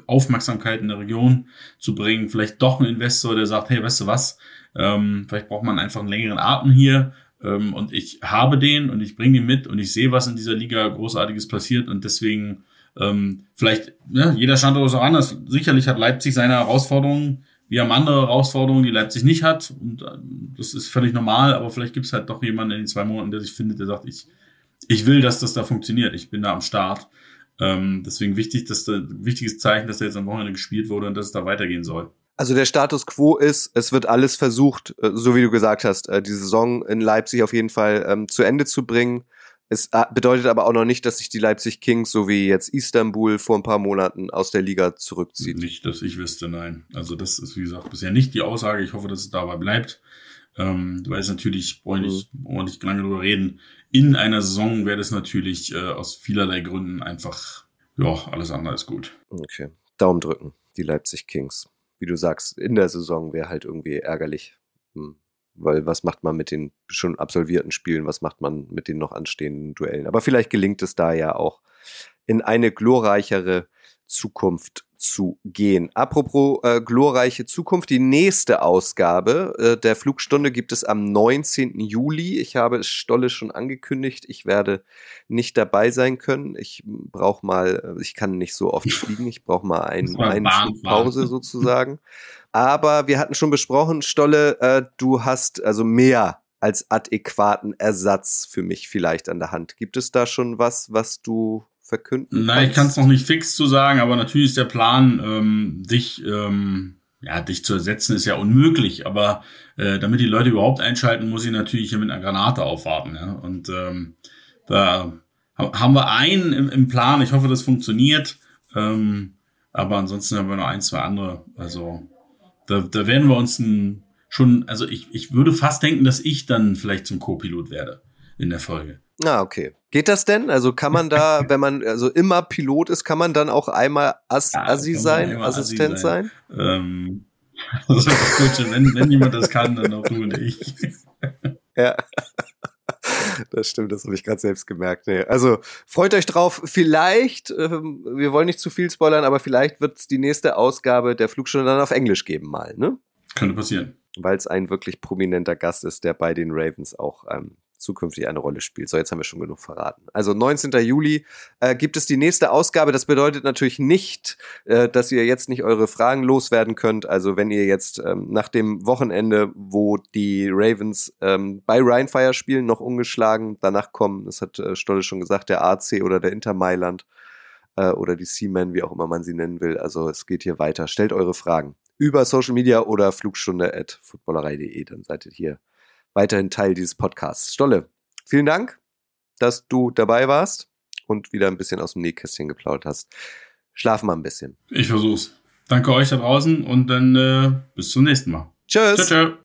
Aufmerksamkeit in der Region zu bringen. Vielleicht doch ein Investor, der sagt, hey, weißt du was? Ähm, vielleicht braucht man einfach einen längeren Atem hier. Ähm, und ich habe den und ich bringe ihn mit und ich sehe, was in dieser Liga großartiges passiert und deswegen ähm, vielleicht, ja, jeder Standort ist auch anders. Sicherlich hat Leipzig seine Herausforderungen. Wir haben andere Herausforderungen, die Leipzig nicht hat. Und äh, das ist völlig normal, aber vielleicht gibt es halt doch jemanden in den zwei Monaten, der sich findet, der sagt, ich, ich will, dass das da funktioniert. Ich bin da am Start. Ähm, deswegen wichtig, dass da, wichtiges Zeichen, dass da jetzt am Wochenende gespielt wurde und dass es da weitergehen soll. Also der Status quo ist, es wird alles versucht, äh, so wie du gesagt hast, äh, die Saison in Leipzig auf jeden Fall ähm, zu Ende zu bringen. Es äh, bedeutet aber auch noch nicht, dass sich die Leipzig Kings, so wie jetzt Istanbul vor ein paar Monaten, aus der Liga zurückzieht. Nicht, dass ich wüsste, nein. Also das ist, wie gesagt, bisher nicht die Aussage. Ich hoffe, dass es dabei bleibt. Ähm, weil es natürlich, brauche ich nicht, mhm. nicht lange drüber reden, in einer Saison wäre das natürlich äh, aus vielerlei Gründen einfach, ja, alles andere ist gut. Okay. Daumen drücken, die Leipzig Kings. Wie du sagst, in der Saison wäre halt irgendwie ärgerlich. Hm weil was macht man mit den schon absolvierten Spielen, was macht man mit den noch anstehenden Duellen. Aber vielleicht gelingt es da ja auch in eine glorreichere Zukunft zu gehen. Apropos äh, glorreiche Zukunft, die nächste Ausgabe äh, der Flugstunde gibt es am 19. Juli. Ich habe es Stolle schon angekündigt. Ich werde nicht dabei sein können. Ich brauche mal, äh, ich kann nicht so oft fliegen. Ich brauche mal ein, eine Flugpause [LAUGHS] sozusagen. Aber wir hatten schon besprochen, Stolle, äh, du hast also mehr als adäquaten Ersatz für mich vielleicht an der Hand. Gibt es da schon was, was du verkünden Nein, ich kann es noch nicht fix zu sagen, aber natürlich ist der Plan, ähm, dich, ähm, ja, dich zu ersetzen, ist ja unmöglich. Aber äh, damit die Leute überhaupt einschalten, muss ich natürlich hier mit einer Granate aufwarten. Ja? Und ähm, da haben wir einen im, im Plan. Ich hoffe, das funktioniert. Ähm, aber ansonsten haben wir noch ein, zwei andere. Also da, da werden wir uns ein, schon, also ich, ich würde fast denken, dass ich dann vielleicht zum Co-Pilot werde in der Folge. Ah, okay. Geht das denn? Also kann man da, [LAUGHS] wenn man also immer Pilot ist, kann man dann auch einmal As ja, Assi sein, Assistent Assi sein? sein? Ähm, [LAUGHS] also gut, wenn, wenn jemand das kann, dann auch du und ich. [LAUGHS] ja. Das stimmt, das habe ich gerade selbst gemerkt. Nee. Also freut euch drauf. Vielleicht, ähm, wir wollen nicht zu viel spoilern, aber vielleicht wird es die nächste Ausgabe der Flugstunde dann auf Englisch geben mal, ne? Könnte passieren. Weil es ein wirklich prominenter Gast ist, der bei den Ravens auch ähm, zukünftig eine Rolle spielt. So, jetzt haben wir schon genug verraten. Also 19. Juli äh, gibt es die nächste Ausgabe. Das bedeutet natürlich nicht, äh, dass ihr jetzt nicht eure Fragen loswerden könnt. Also wenn ihr jetzt ähm, nach dem Wochenende, wo die Ravens ähm, bei Rheinfire spielen, noch ungeschlagen danach kommen, das hat äh, Stolle schon gesagt, der AC oder der Inter Mailand äh, oder die Seaman, wie auch immer man sie nennen will. Also es geht hier weiter. Stellt eure Fragen über Social Media oder flugstunde at footballerei.de. Dann seid ihr hier weiterhin Teil dieses Podcasts. Stolle, vielen Dank, dass du dabei warst und wieder ein bisschen aus dem Nähkästchen geplaudert hast. Schlaf mal ein bisschen. Ich versuch's. Danke euch da draußen und dann äh, bis zum nächsten Mal. Tschüss. Ciao, ciao.